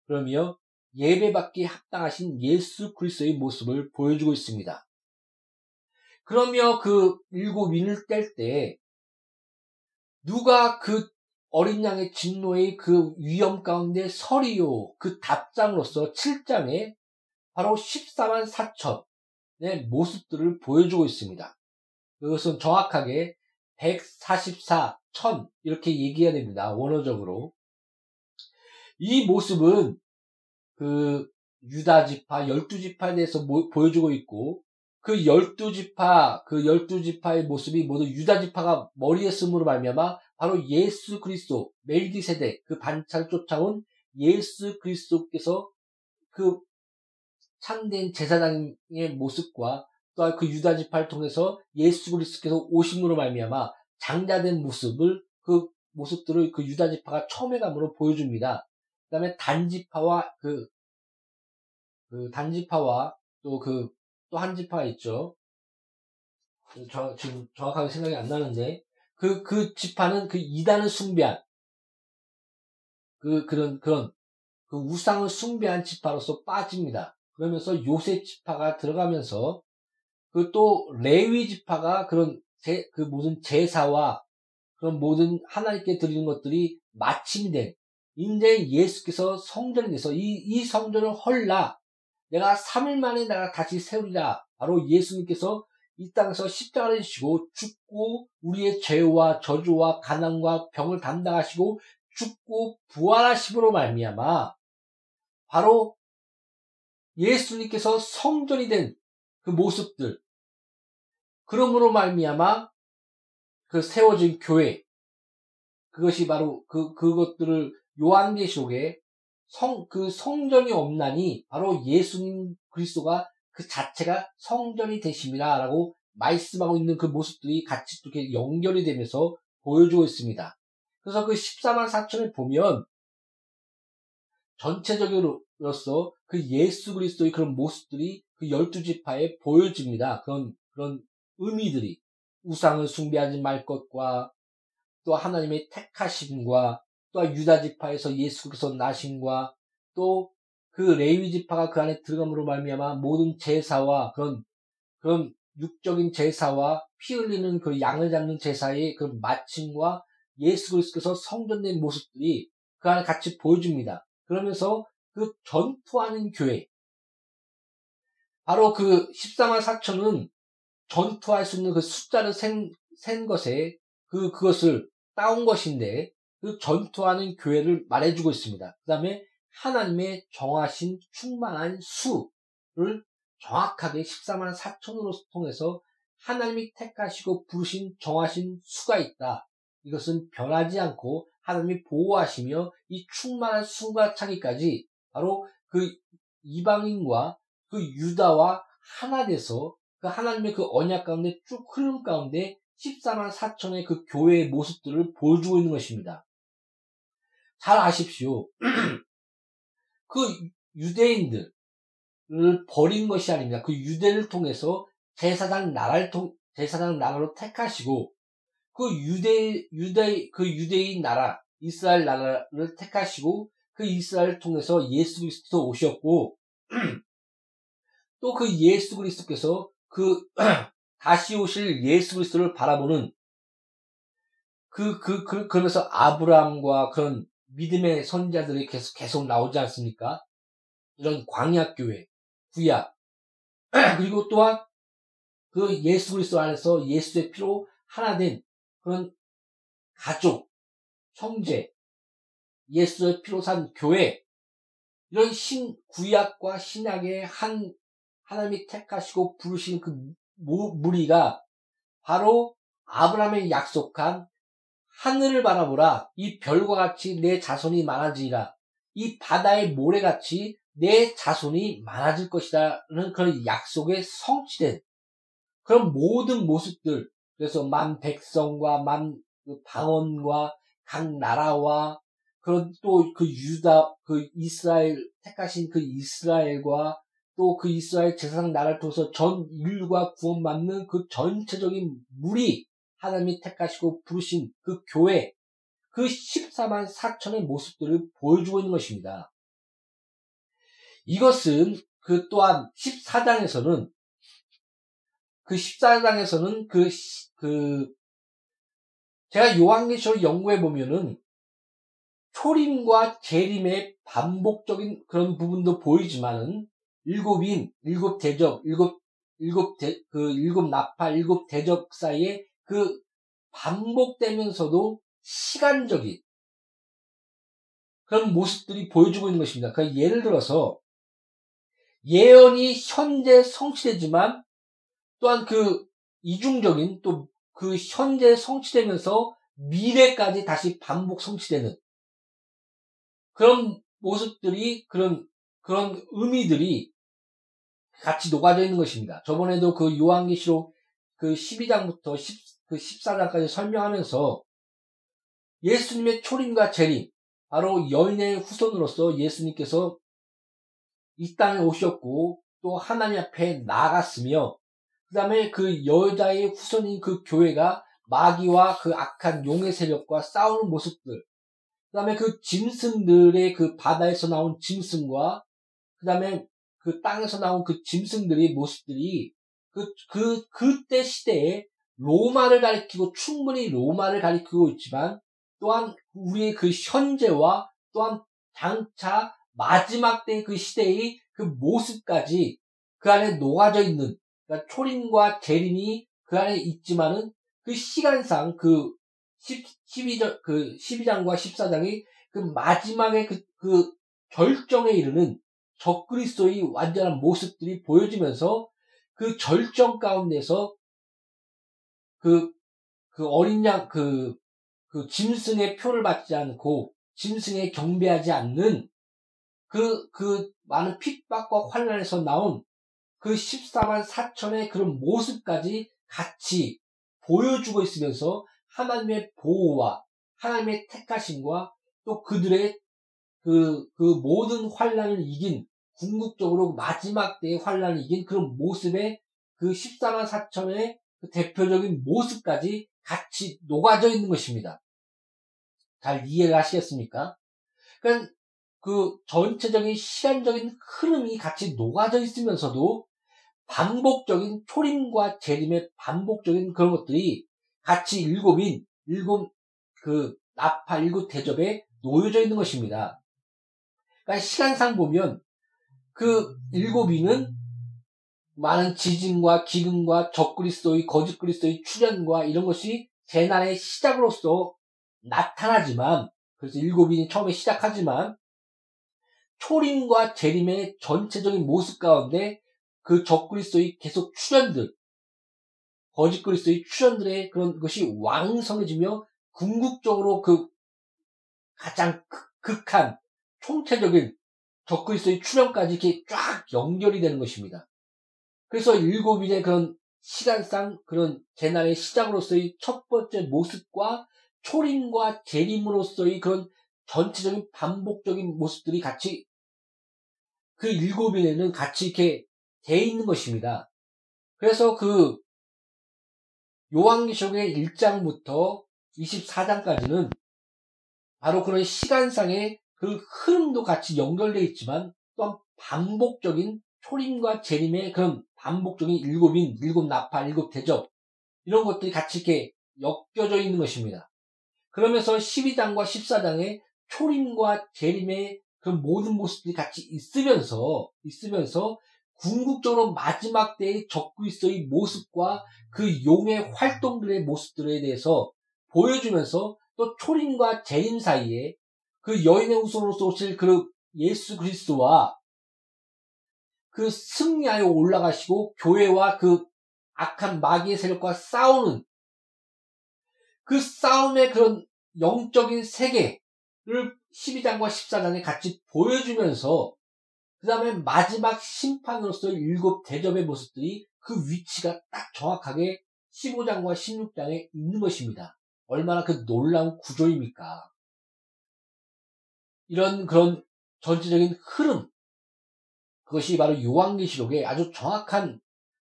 [SPEAKER 2] 그러며 예배받기 합당하신 예수 그리스도의 모습을 보여주고 있습니다. 그러며 그 일곱 인을 뗄 때 누가 그 어린 양의 진노의 그 위험 가운데 서리요 그 답장으로서 7장에 바로 14만 4천의 모습들을 보여주고 있습니다. 그것은 정확하게 144, 1000 이렇게 얘기해야 됩니다. 원어적으로. 이 모습은 그 유다 지파, 열두 지파에 대해서 보여주고 있고 그 열두 지파, 그 열두 지파의 모습이 모두 유다 지파가 머리에 쓰므로 말미암아 바로 예수 그리스도, 멜기세덱 그 반차를 쫓아온 예수 그리스도께서 그 참된 제사장의 모습과 또그 유다 지파를 통해서 예수 그리스도께서 오심으로 말미암아 장자된 모습을 그 모습들을 그 유다 지파가 처음에감으로 보여줍니다. 그다음에 단지파와 그, 그 단지파와 또 그 또 한 지파가 있죠. 저 지금 정확하게 생각이 안 나는데 그, 그 지파는 그 이단을 숭배한, 그, 그런, 그런, 그 우상을 숭배한 지파로서 빠집니다. 그러면서 요셉 지파가 들어가면서, 그 또 레위 지파가 그런 제, 그 모든 제사와 그런 모든 하나님께 드리는 것들이 마침된 이제 예수께서 성전이 돼서 이, 이 성전을 헐라. 내가 3일 만에 내가 다시 세우리라. 바로 예수님께서 이 땅에서 십자가를 지시고 죽고 우리의 죄와 저주와 가난과 병을 담당하시고 죽고 부활하심으로 말미암아 바로 예수님께서 성전이 된 그 모습들 그러므로 말미암아 그 세워진 교회 그것이 바로 그 그것들을 요한계시록에 성 그 성전이 없나니 바로 예수님 그리스도가 그 자체가 성전이 되심이라라고 말씀하고 있는 그 모습들이 같이 이렇게 연결이 되면서 보여주고 있습니다. 그래서 그 14만 4천을 보면 전체적으로서 그 예수 그리스도의 그런 모습들이 그 열두 지파에 보여집니다. 그런 그런 의미들이 우상을 숭배하지 말 것과 또 하나님의 택하심과 또 유다 지파에서 예수께서 나심과 또 그 레위 지파가 그 안에 들어감으로 말미암아 모든 제사와 그런 그런 육적인 제사와 피 흘리는 그 양을 잡는 제사의 그 마침과 예수 그리스도께서 성전된 모습들이 그 안에 같이 보여줍니다. 그러면서 그 전투하는 교회. 바로 그 14만 4천은 전투할 수 있는 그 숫자를 센, 센 것에 그, 그것을 따온 것인데 그 전투하는 교회를 말해주고 있습니다. 그 다음에 하나님의 정하신 충만한 수를 정확하게 14만 4천으로 통해서 하나님이 택하시고 부르신 정하신 수가 있다. 이것은 변하지 않고 하나님이 보호하시며 이 충만한 수가 차기까지 바로 그 이방인과 그 유다와 하나 돼서 그 하나님의 그 언약 가운데 쭉 흐름 가운데 14만 4천의 그 교회의 모습들을 보여주고 있는 것입니다. 잘 아십시오. 그 유대인들을 버린 것이 아닙니다. 그 유대를 통해서 제사장 나라를 통, 제사장 나라로 택하시고 그 유대, 유대, 그 유대인 나라, 이스라엘 나라를 택하시고 그 이스라엘을 통해서 예수 그리스도 오셨고 또 그 예수 그리스도께서 그 다시 오실 예수 그리스도를 바라보는 그, 그, 그, 그러면서 아브라함과 그런 믿음의 선자들이 계속, 계속 나오지 않습니까? 이런 광약교회, 구약. 그리고 또한 그 예수 그리스도 안에서 예수의 피로 하나 된 그런 가족, 형제, 예수의 피로 산 교회, 이런 신, 구약과 신약의 한, 하나님이 택하시고 부르신 그 무리가 바로 아브라함의 약속한 하늘을 바라보라. 이 별과 같이 내 자손이 많아지리라. 이 바다의 모래같이 내 자손이 많아질 것이다는 그런 약속에 성취된 그런 모든 모습들, 그래서 만 백성과 만그 방언과 각 나라와 그런 또 그 유다 그 이스라엘 택하신 그 이스라엘과 또 그 이스라엘 제사장 나라를 통해서 전 인류가 구원받는 그 전체적인 무리 하나님이 택하시고 부르신 그 교회 그 14만 4천의 모습들을 보여주고 있는 것입니다. 이것은 그 또한 14장에서는 그 14장에서는 그, 그, 제가 요한계시록 연구해 보면은 초림과 재림의 반복적인 그런 부분도 보이지만은 일곱 인, 일곱 대적, 일곱, 일곱 대, 그 일곱 나파, 일곱 대적 사이에 그 반복되면서도 시간적인 그런 모습들이 보여주고 있는 것입니다. 그 예를 들어서 예언이 현재 성취되지만 또한 그 이중적인 또 그 현재 성취되면서 미래까지 다시 반복 성취되는 그런 모습들이 그런 그런 의미들이 같이 녹아져 있는 것입니다. 저번에도 그 요한계시록 그 12장부터 10, 그 14장까지 설명하면서 예수님의 초림과 재림, 바로 여인의 후손으로서 예수님께서 이 땅에 오셨고 또 하나님 앞에 나갔으며 그 다음에 그 여자의 후손인 그 교회가 마귀와 그 악한 용의 세력과 싸우는 모습들, 그 다음에 그 짐승들의 그 바다에서 나온 짐승과 그 다음에 그 땅에서 나온 그 짐승들의 모습들이 그, 그, 그때 시대에 로마를 가리키고 충분히 로마를 가리키고 있지만 또한 우리의 그 현재와 또한 장차 마지막 때그 시대의 그 모습까지 그 안에 녹아져 있는 그러니까 초림과 재림이 그 안에 있지만은 그 시간상 그 10, 12장, 그 12장과 14장이 그 마지막에 그, 그 결정에 이르는 적그리스도의 완전한 모습들이 보여지면서 그 절정 가운데서 그, 그 어린 양, 그, 그 짐승의 표를 받지 않고 짐승에 경배하지 않는 그, 그 많은 핍박과 환란에서 나온 그 14만 4천의 그런 모습까지 같이 보여주고 있으면서 하나님의 보호와 하나님의 택하심과 또 그들의 그, 그 모든 환란을 이긴 궁극적으로 마지막 때의 환란을 이긴 그런 모습의 그 14만 4천의 그 대표적인 모습까지 같이 녹아져 있는 것입니다. 잘 이해를 하시겠습니까? 그러니까 그 전체적인 시간적인 흐름이 같이 녹아져 있으면서도 반복적인 초림과 재림의 반복적인 그런 것들이 같이 일곱인 일곱 그 나파 일곱 대접에 놓여져 있는 것입니다. 그러니까 시간상 보면 그 일곱인은 많은 지진과 기근과 적그리스도의 거짓 그리스도의 출현과 이런 것이 재난의 시작으로서 나타나지만 그래서 일곱인이 처음에 시작하지만 초림과 재림의 전체적인 모습 가운데 그 적그리스도의 계속 출현들 거짓 그리스도의 출현들의 그런 것이 왕성해지며 궁극적으로 그 가장 극한 총체적인 적그리스도의 출현까지 이렇게 쫙 연결이 되는 것입니다. 그래서 일곱인의 그런 시간상 그런 재난의 시작으로서의 첫 번째 모습과 초림과 재림으로서의 그런 전체적인 반복적인 모습들이 같이 그 일곱인에는 같이 이렇게 돼 있는 것입니다. 그래서 그 요한계시록의 1장부터 24장까지는 바로 그런 시간상의 그 흐름도 같이 연결되어 있지만 또한 반복적인 초림과 재림의 그런 반복적인 일곱인, 일곱 나파, 일곱 대접 이런 것들이 같이 이렇게 엮여져 있는 것입니다. 그러면서 12장과 14장에 초림과 재림의 그 모든 모습들이 같이 있으면서 있으면서 궁극적으로 마지막 때의 적그리스도의 모습과 그 용의 활동들의 모습들에 대해서 보여주면서 또 초림과 재림 사이에 그 여인의 후손으로서 오실 그 예수 그리스도와 그 승리하여 올라가시고 교회와 그 악한 마귀의 세력과 싸우는 그 싸움의 그런 영적인 세계를 12장과 14장에 같이 보여주면서 그 다음에 마지막 심판으로서 일곱 대접의 모습들이 그 위치가 딱 정확하게 15장과 16장에 있는 것입니다. 얼마나 그 놀라운 구조입니까? 이런 그런 전체적인 흐름, 그것이 바로 요한계시록에 아주 정확한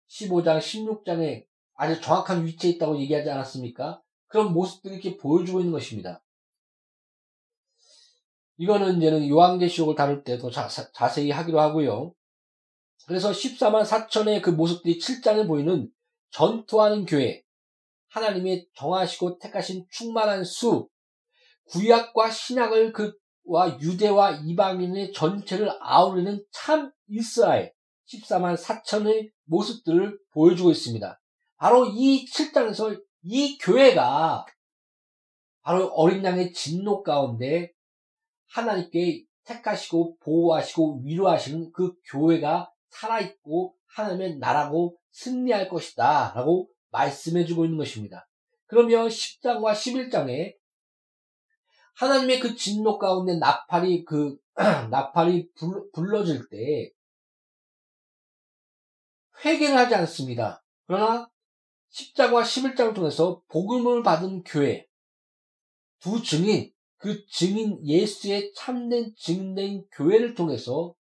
[SPEAKER 2] 15장, 16장에 아주 정확한 위치에 있다고 얘기하지 않았습니까? 그런 모습들을 이렇게 보여주고 있는 것입니다. 이거는 이제는 요한계시록을 다룰 때 더 자세히 하기로 하고요. 그래서 14만 4천의 그 모습들이 7장에 보이는 전투하는 교회, 하나님의 정하시고 택하신 충만한 수, 구약과 신약을 그 와 유대와 이방인의 전체를 아우르는 참 이스라엘 14만 4천의 모습들을 보여주고 있습니다. 바로 이 7장에서 이 교회가 바로 어린 양의 진노 가운데 하나님께 택하시고 보호하시고 위로하시는 그 교회가 살아있고 하나님의 나라고 승리할 것이다 라고 말씀해주고 있는 것입니다. 그러면 10장과 11장에 하나님의 그 진노 가운데 나팔이 그 나팔이 불러질 때 회개를 하지 않습니다. 그러나 10장과 11장을 통해서 복음을 받은 교회 두 증인 그 증인 예수의 참된 증인된 교회를 통해서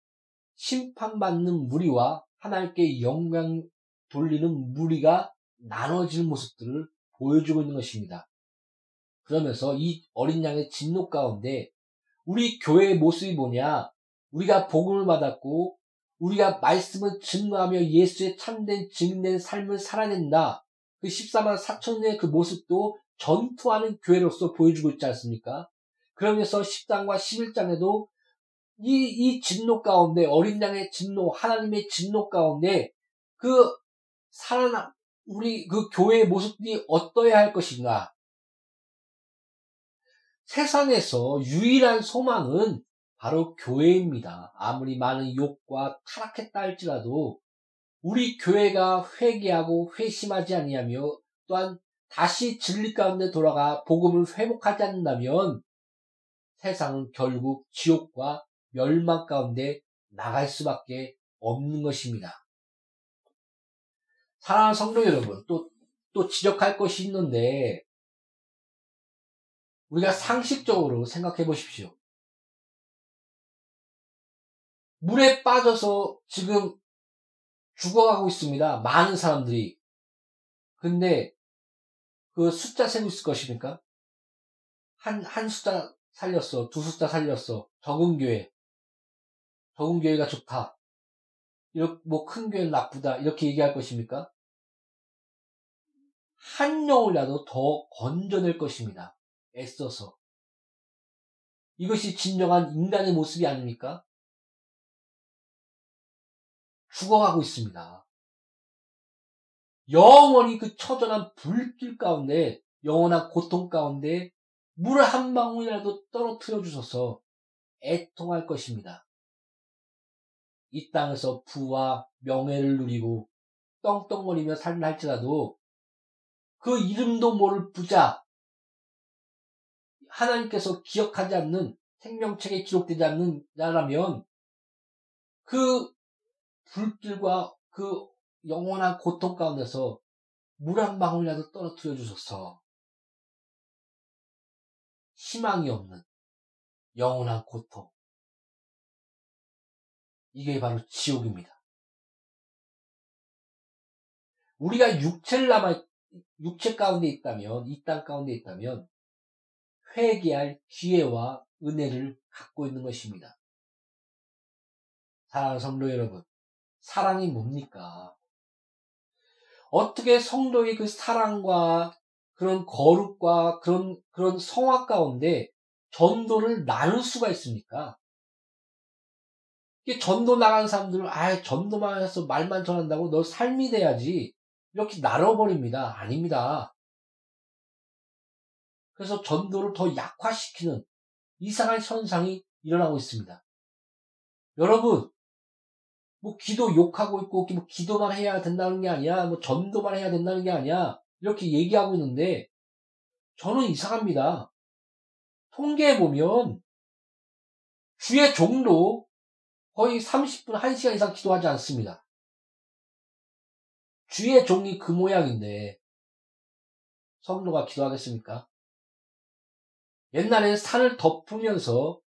[SPEAKER 2] 심판받는 무리와 하나님께 영광 돌리는 무리가 나눠질 모습들을 보여주고 있는 것입니다. 그러면서 이 어린 양의 진노 가운데 우리 교회의 모습이 뭐냐? 우리가 복음을 받았고 우리가 말씀을 증거하며 예수의 참된 증인된 삶을 살아낸다. 그 14만 4천의 그 모습도 전투하는 교회로서 보여주고 있지 않습니까? 그러면서 10장과 11장에도 이, 이 진노 가운데, 어린 양의 진노, 하나님의 진노 가운데 그 살아나, 우리 그 교회의 모습이 어떠해야 할 것인가? 세상에서 유일한 소망은 바로 교회입니다. 아무리 많은 욕과 타락했다 할지라도 우리 교회가 회개하고 회심하지 아니하며 또한 다시 진리 가운데 돌아가 복음을 회복하지 않는다면 세상은 결국 지옥과 멸망 가운데 나갈 수밖에 없는 것입니다. 사랑하는 성도 여러분, 또, 또 지적할 것이 있는데, 우리가 상식적으로 생각해 보십시오. 물에 빠져서 지금 죽어가고 있습니다. 많은 사람들이. 근데 그 숫자 세고 있을 것입니까? 한, 한 숫자 살렸어. 두 숫자 살렸어. 적은 교회. 적은 교회가 좋다. 이렇게, 뭐, 큰 교회는 나쁘다. 이렇게 얘기할 것입니까? 한 영혼이라도 더 건져낼 것입니다. 애써서. 이것이 진정한 인간의 모습이 아닙니까? 죽어가고 있습니다. 영원히 그 처절한 불길 가운데, 영원한 고통 가운데 물 한 방울이라도 떨어뜨려 주셔서 애통할 것입니다. 이 땅에서 부와 명예를 누리고 떵떵거리며 살다 할지라도 그 이름도 모를 부자, 하나님께서 기억하지 않는 생명책에 기록되지 않는 자라면 그 불길과 그 영원한 고통 가운데서 물 한 방울이라도 떨어뜨려 주셔서 희망이 없는 영원한 고통. 이게 바로 지옥입니다. 우리가 육체를 남아, 육체 가운데 있다면, 이 땅 가운데 있다면, 회개할 기회와 은혜를 갖고 있는 것입니다. 사랑하는 성도 여러분, 사랑이 뭡니까? 어떻게 성도의 그 사랑과 그런 거룩과 그런, 그런 성화 가운데 전도를 나눌 수가 있습니까? 전도 나간 사람들은, 아, 전도만 해서 말만 전한다고 너 삶이 돼야지. 이렇게 나눠버립니다. 아닙니다. 그래서 전도를 더 약화시키는 이상한 현상이 일어나고 있습니다. 여러분, 뭐 기도 욕하고 있고 뭐 기도만 해야 된다는 게 아니야. 뭐 전도만 해야 된다는 게 아니야. 이렇게 얘기하고 있는데 저는 이상합니다. 통계해 보면 주의 종도 거의 30분, 1시간 이상 기도하지 않습니다. 주의 종이 그 모양인데 성도가 기도하겠습니까? 옛날에는 산을 덮으면서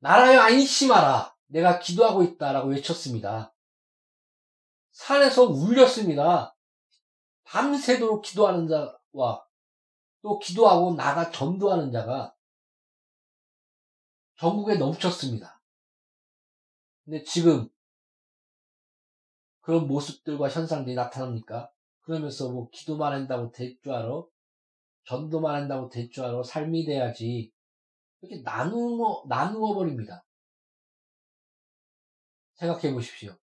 [SPEAKER 2] 나라여 안심하라. 내가 기도하고 있다라고 외쳤습니다. 산에서 울렸습니다. 밤새도록 기도하는 자와 또 기도하고 나가 전도하는 자가 전국에 넘쳤습니다. 근데 지금 그런 모습들과 현상들이 나타납니까? 그러면서 뭐 기도만 한다고 될 줄 알아? 전도만 한다고 알아? 삶이 돼야지. 이렇게 나누어, 나누어 버립니다. 생각해 보십시오.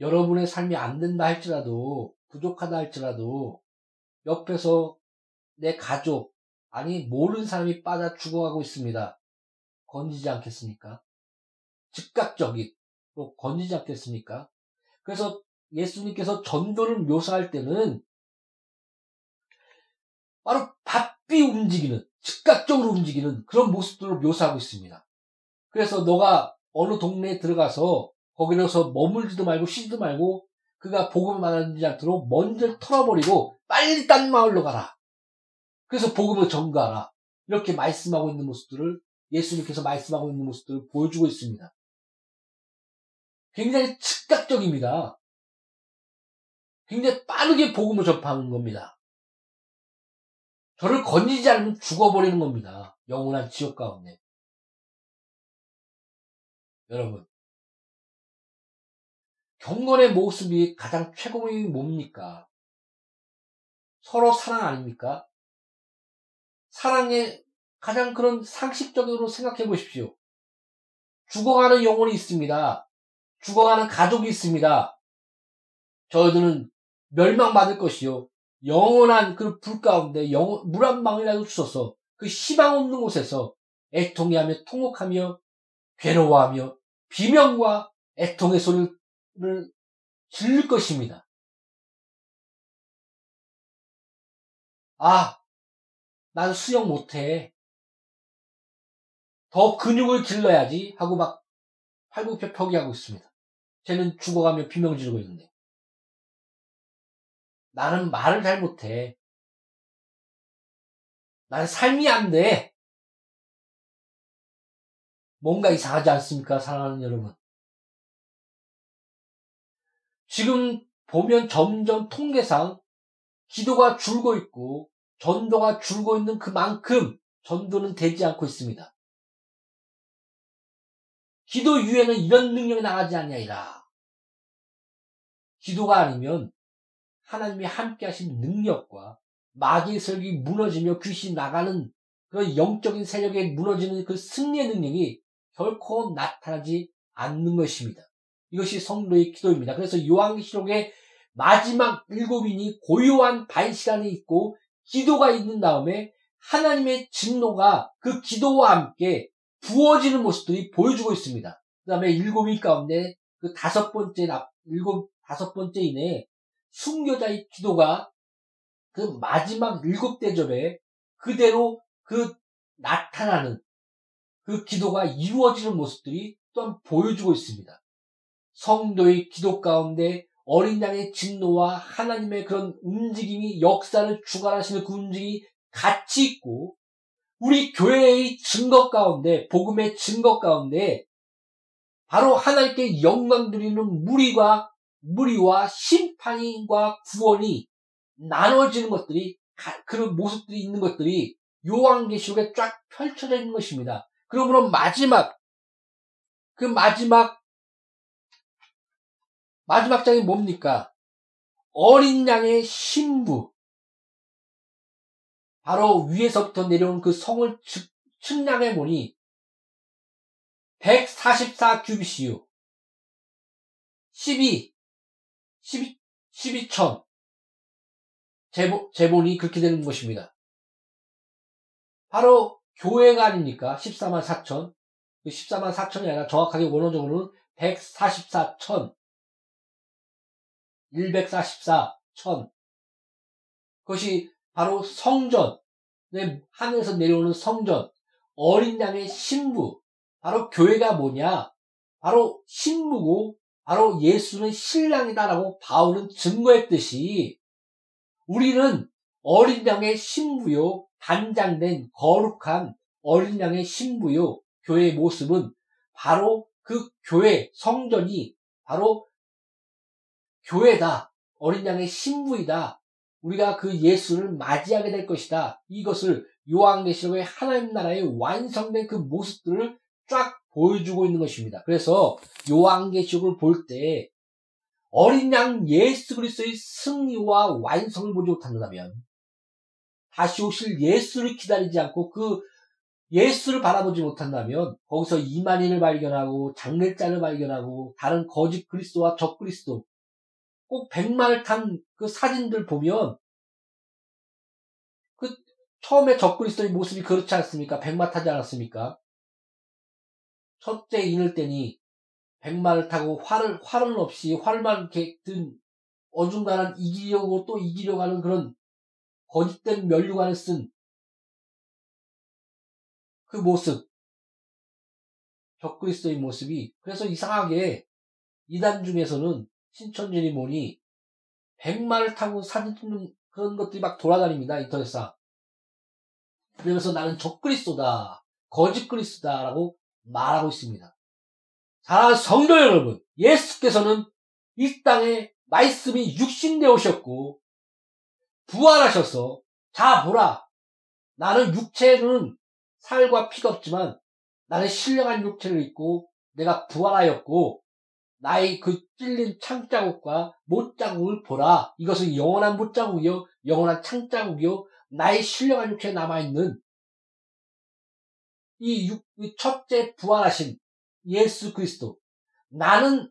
[SPEAKER 2] 여러분의 삶이 안 된다 할지라도, 부족하다 할지라도, 옆에서 내 가족, 아니, 모르는 사람이 빠져 죽어가고 있습니다. 건지지 않겠습니까? 즉각적인, 또 건지지 않겠습니까? 그래서 예수님께서 전도를 묘사할 때는 바로 바삐 움직이는, 즉각적으로 움직이는 그런 모습들을 묘사하고 있습니다. 그래서 너가 어느 동네에 들어가서 거기로서 머물지도 말고 쉬지도 말고 그가 복음을 만나지 않도록 먼저 털어버리고 빨리 딴 마을로 가라. 그래서 복음을 전가하라. 이렇게 말씀하고 있는 모습들을 예수님께서 말씀하고 있는 모습들을 보여주고 있습니다. 굉장히 즉각적입니다. 굉장히 빠르게 복음을 접하는 겁니다. 저를 건지지 않으면 죽어버리는 겁니다. 영원한 지옥 가운데. 여러분, 경건의 모습이 가장 최고의 뭡니까? 서로 사랑 아닙니까? 사랑의 가장 그런 상식적으로 생각해 보십시오. 죽어가는 영혼이 있습니다. 죽어가는 가족이 있습니다. 저희들은 멸망받을 것이요. 영원한 그 불 가운데 물 한 방울이라도 주셔서 그 희망 없는 곳에서 애통해하며 통곡하며 괴로워하며 비명과 애통의 소리를 질릴 것입니다. 아, 난 수영 못해. 더 근육을 길러야지 하고 막 팔굽혀 펴기하고 있습니다. 쟤는 죽어가며 비명 지르고 있는데. 나는 말을 잘 못해. 나는 삶이 안 돼. 뭔가 이상하지 않습니까? 사랑하는 여러분. 지금 보면 점점 통계상 기도가 줄고 있고 전도가 줄고 있는 그만큼 전도는 되지 않고 있습니다. 기도 이후에는 이런 능력이 나가지 않냐이라. 기도가 아니면 하나님이 함께 하신 능력과 마귀의 설기 무너지며 귀신 나가는 그런 영적인 세력에 무너지는 그 승리의 능력이 결코 나타나지 않는 것입니다. 이것이 성도의 기도입니다. 그래서 요한계시록의 마지막 일곱인이 고요한 반 시간이 있고 기도가 있는 다음에 하나님의 진노가 그 기도와 함께 부어지는 모습들이 보여주고 있습니다. 그 다음에 일곱인 가운데 그 다섯 번째, 일곱, 다섯 번째 이내에 순교자의 기도가 그 마지막 일곱 대접에 그대로 그 나타나는 그 기도가 이루어지는 모습들이 또한 보여주고 있습니다. 성도의 기도 가운데 어린 양의 진노와 하나님의 그런 움직임이 역사를 주관하시는 그 움직임이 같이 있고 우리 교회의 증거 가운데 복음의 증거 가운데 바로 하나님께 영광 드리는 무리와 무리와 심판과 구원이 나눠지는 것들이 그런 모습들이 있는 것들이 요한계시록에 쫙 펼쳐져 있는 것입니다. 그러므로 마지막 그 마지막 마지막 장이 뭡니까? 어린 양의 신부 바로 위에서부터 내려온 그 성을 측량해 보니 144 규비시유 12 12 12천 제본, 제본이 그렇게 되는 것입니다. 바로 교회가 아닙니까? 14만 4천. 14만 4천이 아니라 정확하게 원어적으로는 144천. 144, 천. 그것이 바로 성전, 하늘에서 내려오는 성전, 어린 양의 신부, 바로 교회가 뭐냐? 바로 신부고, 바로 예수는 신랑이다라고 바울은 증거했듯이, 우리는 어린 양의 신부요, 단장된 거룩한 어린 양의 신부요, 교회의 모습은 바로 그 교회, 성전이 바로 교회다. 어린 양의 신부이다. 우리가 그 예수를 맞이하게 될 것이다. 이것을 요한계시록의 하나님 나라의 완성된 그 모습들을 쫙 보여주고 있는 것입니다. 그래서 요한계시록을 볼 때 어린 양 예수 그리스도의 승리와 완성을 보지 못한다면 다시 오실 예수를 기다리지 않고 그 예수를 바라보지 못한다면 거기서 이만인을 발견하고 장례자를 발견하고 다른 거짓 그리스도와 적 그리스도 꼭 백마를 탄 그 사진들 보면 그 처음에 적 그리스도의 모습이 그렇지 않습니까? 백마 타지 않았습니까? 첫째 인을 때니 백마를 타고 활을 활은 없이 활만 든 어중간한 이기려고 또 이기려고 하는 그런 거짓된 면류관을 쓴 그 모습 적그리스도의 모습이. 그래서 이상하게 이단 중에서는 신천지니 뭐니 백마를 타고 사진 찍는 그런 것들이 막 돌아다닙니다 인터넷상. 그러면서 나는 적그리스도다 거짓 그리스도다라고 말하고 있습니다 사랑하는 성도 여러분 예수께서는 이 땅에 말씀이 육신되어 오셨고 부활하셔서 자 보라 나는 육체는 살과 피가 없지만 나는 신령한 육체를 입고 내가 부활하였고 나의 그 찔린 창자국과 못자국을 보라. 이것은 영원한 못자국이요, 영원한 창자국이요, 나의 신령한 육체에 남아있는 이, 육, 이 첫째 부활하신 예수 그리스도 나는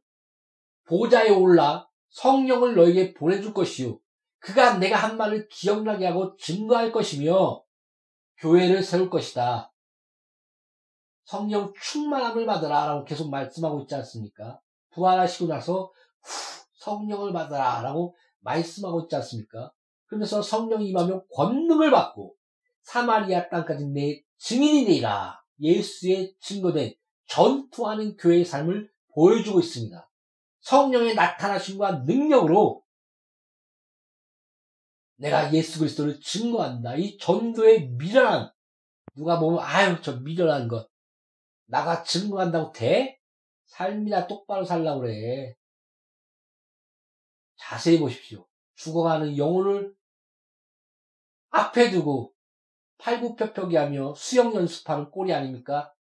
[SPEAKER 2] 보좌에 올라 성령을 너에게 보내줄 것이요 그가 내가 한 말을 기억나게 하고 증거할 것이며 교회를 세울 것이다. 성령 충만함을 받으라 라고 계속 말씀하고 있지 않습니까? 부활하시고 나서 후, 성령을 받으라 라고 말씀하고 있지 않습니까? 그러면서 성령이 임하면 권능을 받고 사마리아 땅까지 내 증인이 되리라 예수의 증거된 전투하는 교회의 삶을 보여주고 있습니다. 성령의 나타나심과 능력으로 내가 예수 그리스도를 증거한다. 이 전도의 미련한 누가 보면 아유 저 미련한 것 나가 증거한다고 돼? 삶이나 똑바로 살라고 그래. 자세히 보십시오. 죽어가는 영혼을 앞에 두고 팔굽혀펴기하며 수영 연습하는 꼴이 아닙니까?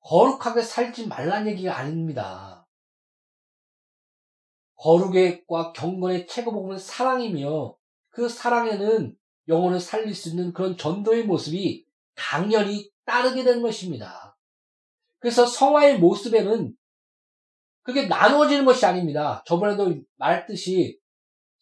[SPEAKER 2] 거룩하게 살지 말란 얘기가 아닙니다. 거룩의과 경건의 최고복음은 사랑이며 그 사랑에는 영혼을 살릴 수 있는 그런 전도의 모습이 당연히 따르게 되는 것입니다. 그래서 성화의 모습에는 그게 나누어지는 것이 아닙니다. 저번에도 말했듯이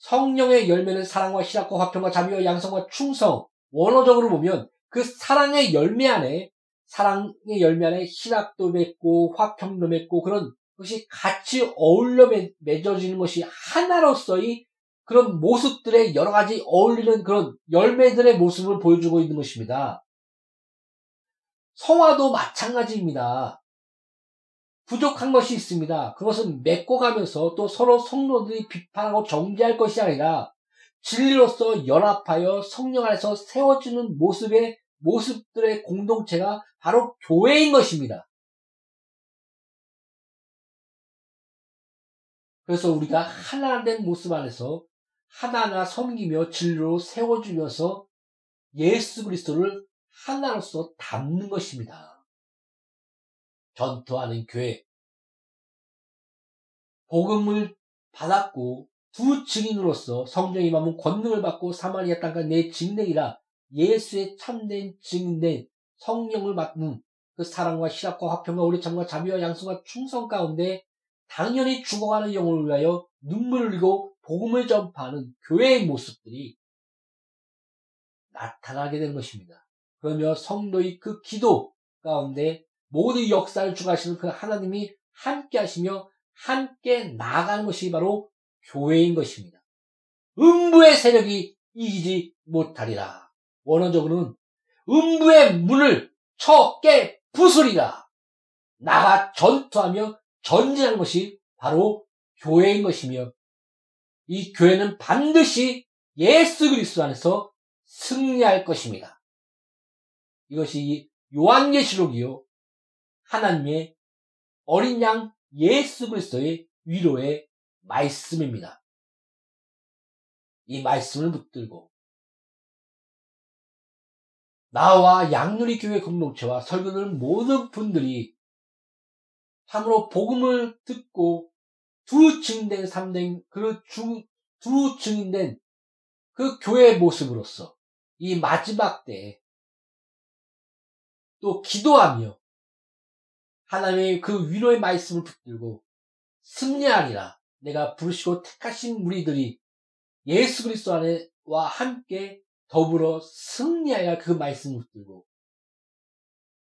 [SPEAKER 2] 성령의 열매는 사랑과 희락과 화평과 자비와 양성과 충성. 원어적으로 보면 그 사랑의 열매 안에 사랑의 열매 안에 희락도 맺고 화평도 맺고 그런 것이 같이 어울려 맺어지는 것이 하나로서의 그런 모습들의 여러 가지 어울리는 그런 열매들의 모습을 보여주고 있는 것입니다. 성화도 마찬가지입니다. 부족한 것이 있습니다. 그것은 메꿔가면서 또 서로 성도들이 비판하고 정죄할 것이 아니라 진리로서 연합하여 성령 안에서 세워지는 모습의 모습들의 공동체가 바로 교회인 것입니다. 그래서 우리가 하나 된 모습 안에서 하나하나 섬기며 진리로 세워주면서 예수 그리스도를 하나로서 담는 것입니다. 전투하는 교회. 복음을 받았고 두 증인으로서 성령이 마음 권능을 받고 사마리아 땅과 내 증례이라 예수의 참된 증인된 성령을 받는 그 사랑과 희락과 화평과 오래참과 자비와 양성과 충성 가운데 당연히 죽어가는 영혼을 위하여 눈물을 흘리고 복음을 전파하는 교회의 모습들이 나타나게 되는 것입니다. 그러며 성도의 그 기도 가운데 모든 역사를 주가시는 그 하나님이 함께 하시며 함께 나아가는 것이 바로 교회인 것입니다. 음부의 세력이 이기지 못하리라. 원어적으로는 음부의 문을 쳐깨 부수리라. 나가 전투하며 전진하는 것이 바로 교회인 것이며 이 교회는 반드시 예수 그리스도 안에서 승리할 것입니다. 이것이 요한계시록이요 하나님의 어린 양 예수 그리스도의 위로의 말씀입니다. 이 말씀을 붙들고 나와 양누리 교회 공동체와 설교는 모든 분들이 참으로 복음을 듣고 두 증인된 삼된 그두 증인된 그 교회의 모습으로서 이 마지막 때에 또 기도하며 하나님의 그 위로의 말씀을 붙들고 승리하리라. 내가 부르시고 택하신 우리들이 예수 그리스도 안에와 함께 더불어 승리하여 그 말씀을 붙들고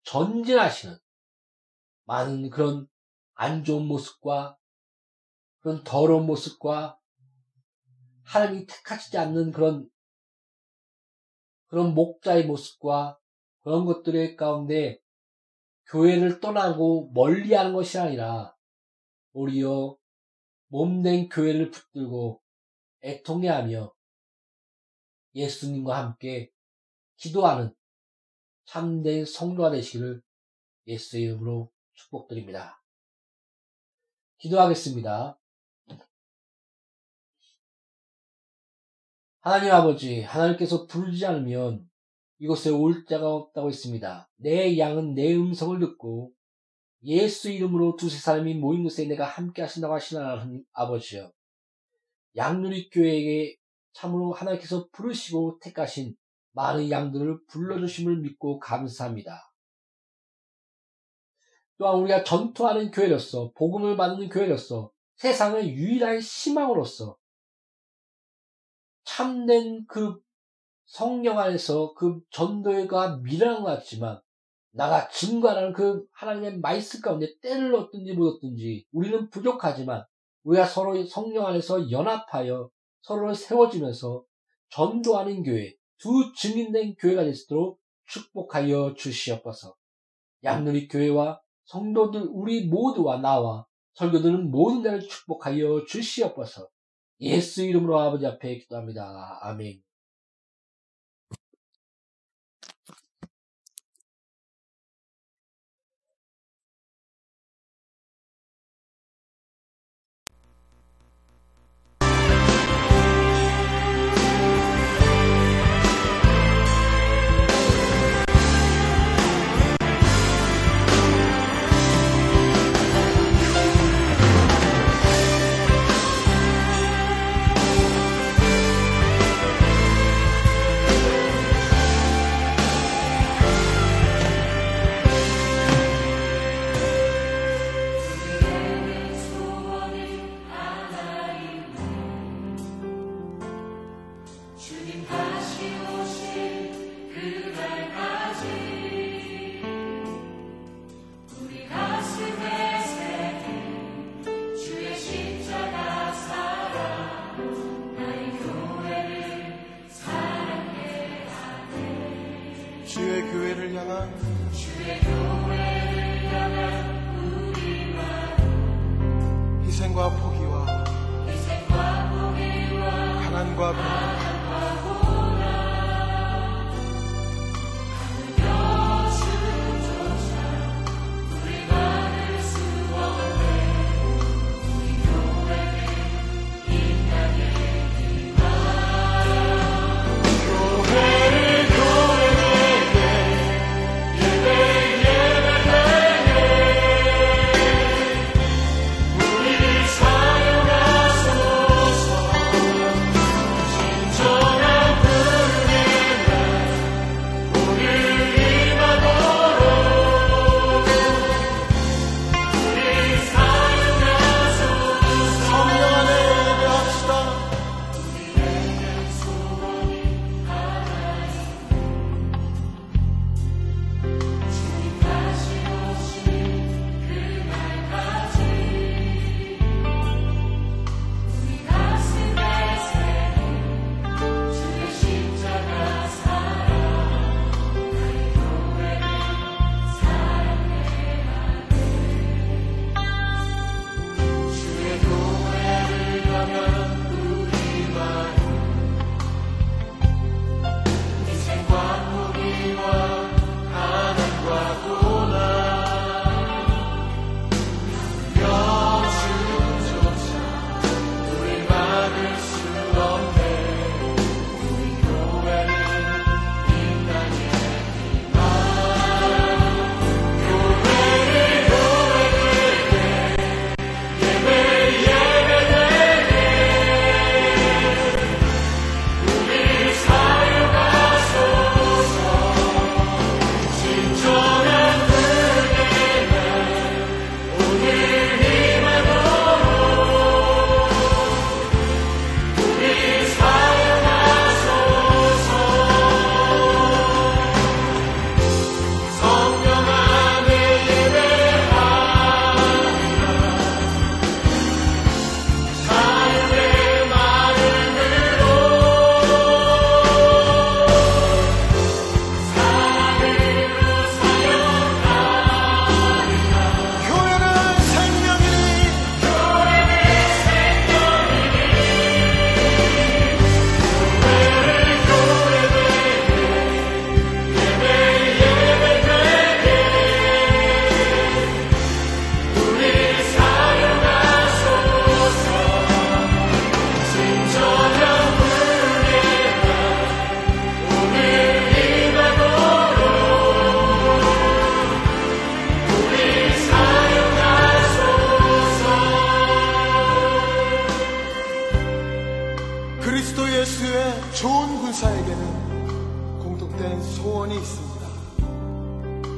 [SPEAKER 2] 전진하시는 많은 그런 안 좋은 모습과 그런 더러운 모습과 하나님이 택하시지 않는 그런 그런 목자의 모습과 그런 것들의 가운데 교회를 떠나고 멀리하는 것이 아니라 오히려 몸된 교회를 붙들고 애통해하며 예수님과 함께 기도하는 참된 성도가 되시기를 예수의 이름으로 축복드립니다. 기도하겠습니다. 하나님 아버지, 하나님께서 부르지 않으면 이곳에 올 자가 없다고 했습니다. 내 양은 내 음성을 듣고 예수 이름으로 두세 사람이 모인 곳에 내가 함께 하신다고 하나님 아버지여. 양누리 교회에게 참으로 하나님께서 부르시고 택하신 많은 양들을 불러주심을 믿고 감사합니다. 또한 우리가 전투하는 교회로서 복음을 받는 교회로서 세상의 유일한 희망으로서 참된 그 성령 안에서 그 전도가 미련한 것 같지만 나가 증거하는 그 하나님의 말씀 가운데 때를 얻든지 못 얻든지 우리는 부족하지만 우리가 서로 성령 안에서 연합하여 서로를 세워지면서 전도하는 교회, 두 증인된 교회가 될 수 있도록 축복하여 주시옵소서. 양누리 교회와 성도들 우리 모두와 나와 설교들은 모든 자를 축복하여 주시옵소서. 예수 이름으로 아버지 앞에 기도합니다. 아멘. 좋은 군사에게는 공통된 소원이 있습니다.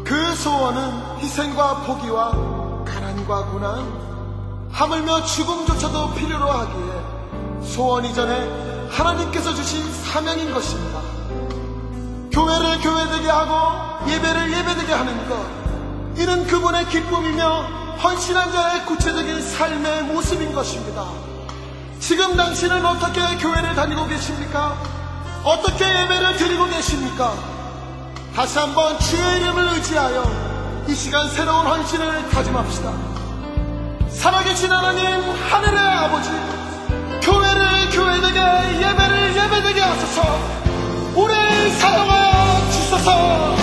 [SPEAKER 3] 그 소원은 희생과 포기와 가난과 고난, 하물며 죽음조차도 필요로 하기에 소원 이전에 하나님께서 주신 사명인 것입니다. 교회를 교회되게 하고 예배를 예배되게 하는 것, 이는 그분의 기쁨이며 헌신한 자의 구체적인 삶의 모습인 것입니다. 지금 당신은 어떻게 교회를 다니고 계십니까? 어떻게 예배를 드리고 계십니까? 다시 한번 주의 이름을 의지하여 이 시간 새로운 헌신을 다짐합시다. 살아계신 하나님 하늘의 아버지 교회를 교회되게 예배를 예배되게 하소서 우리를 사용하여 주소서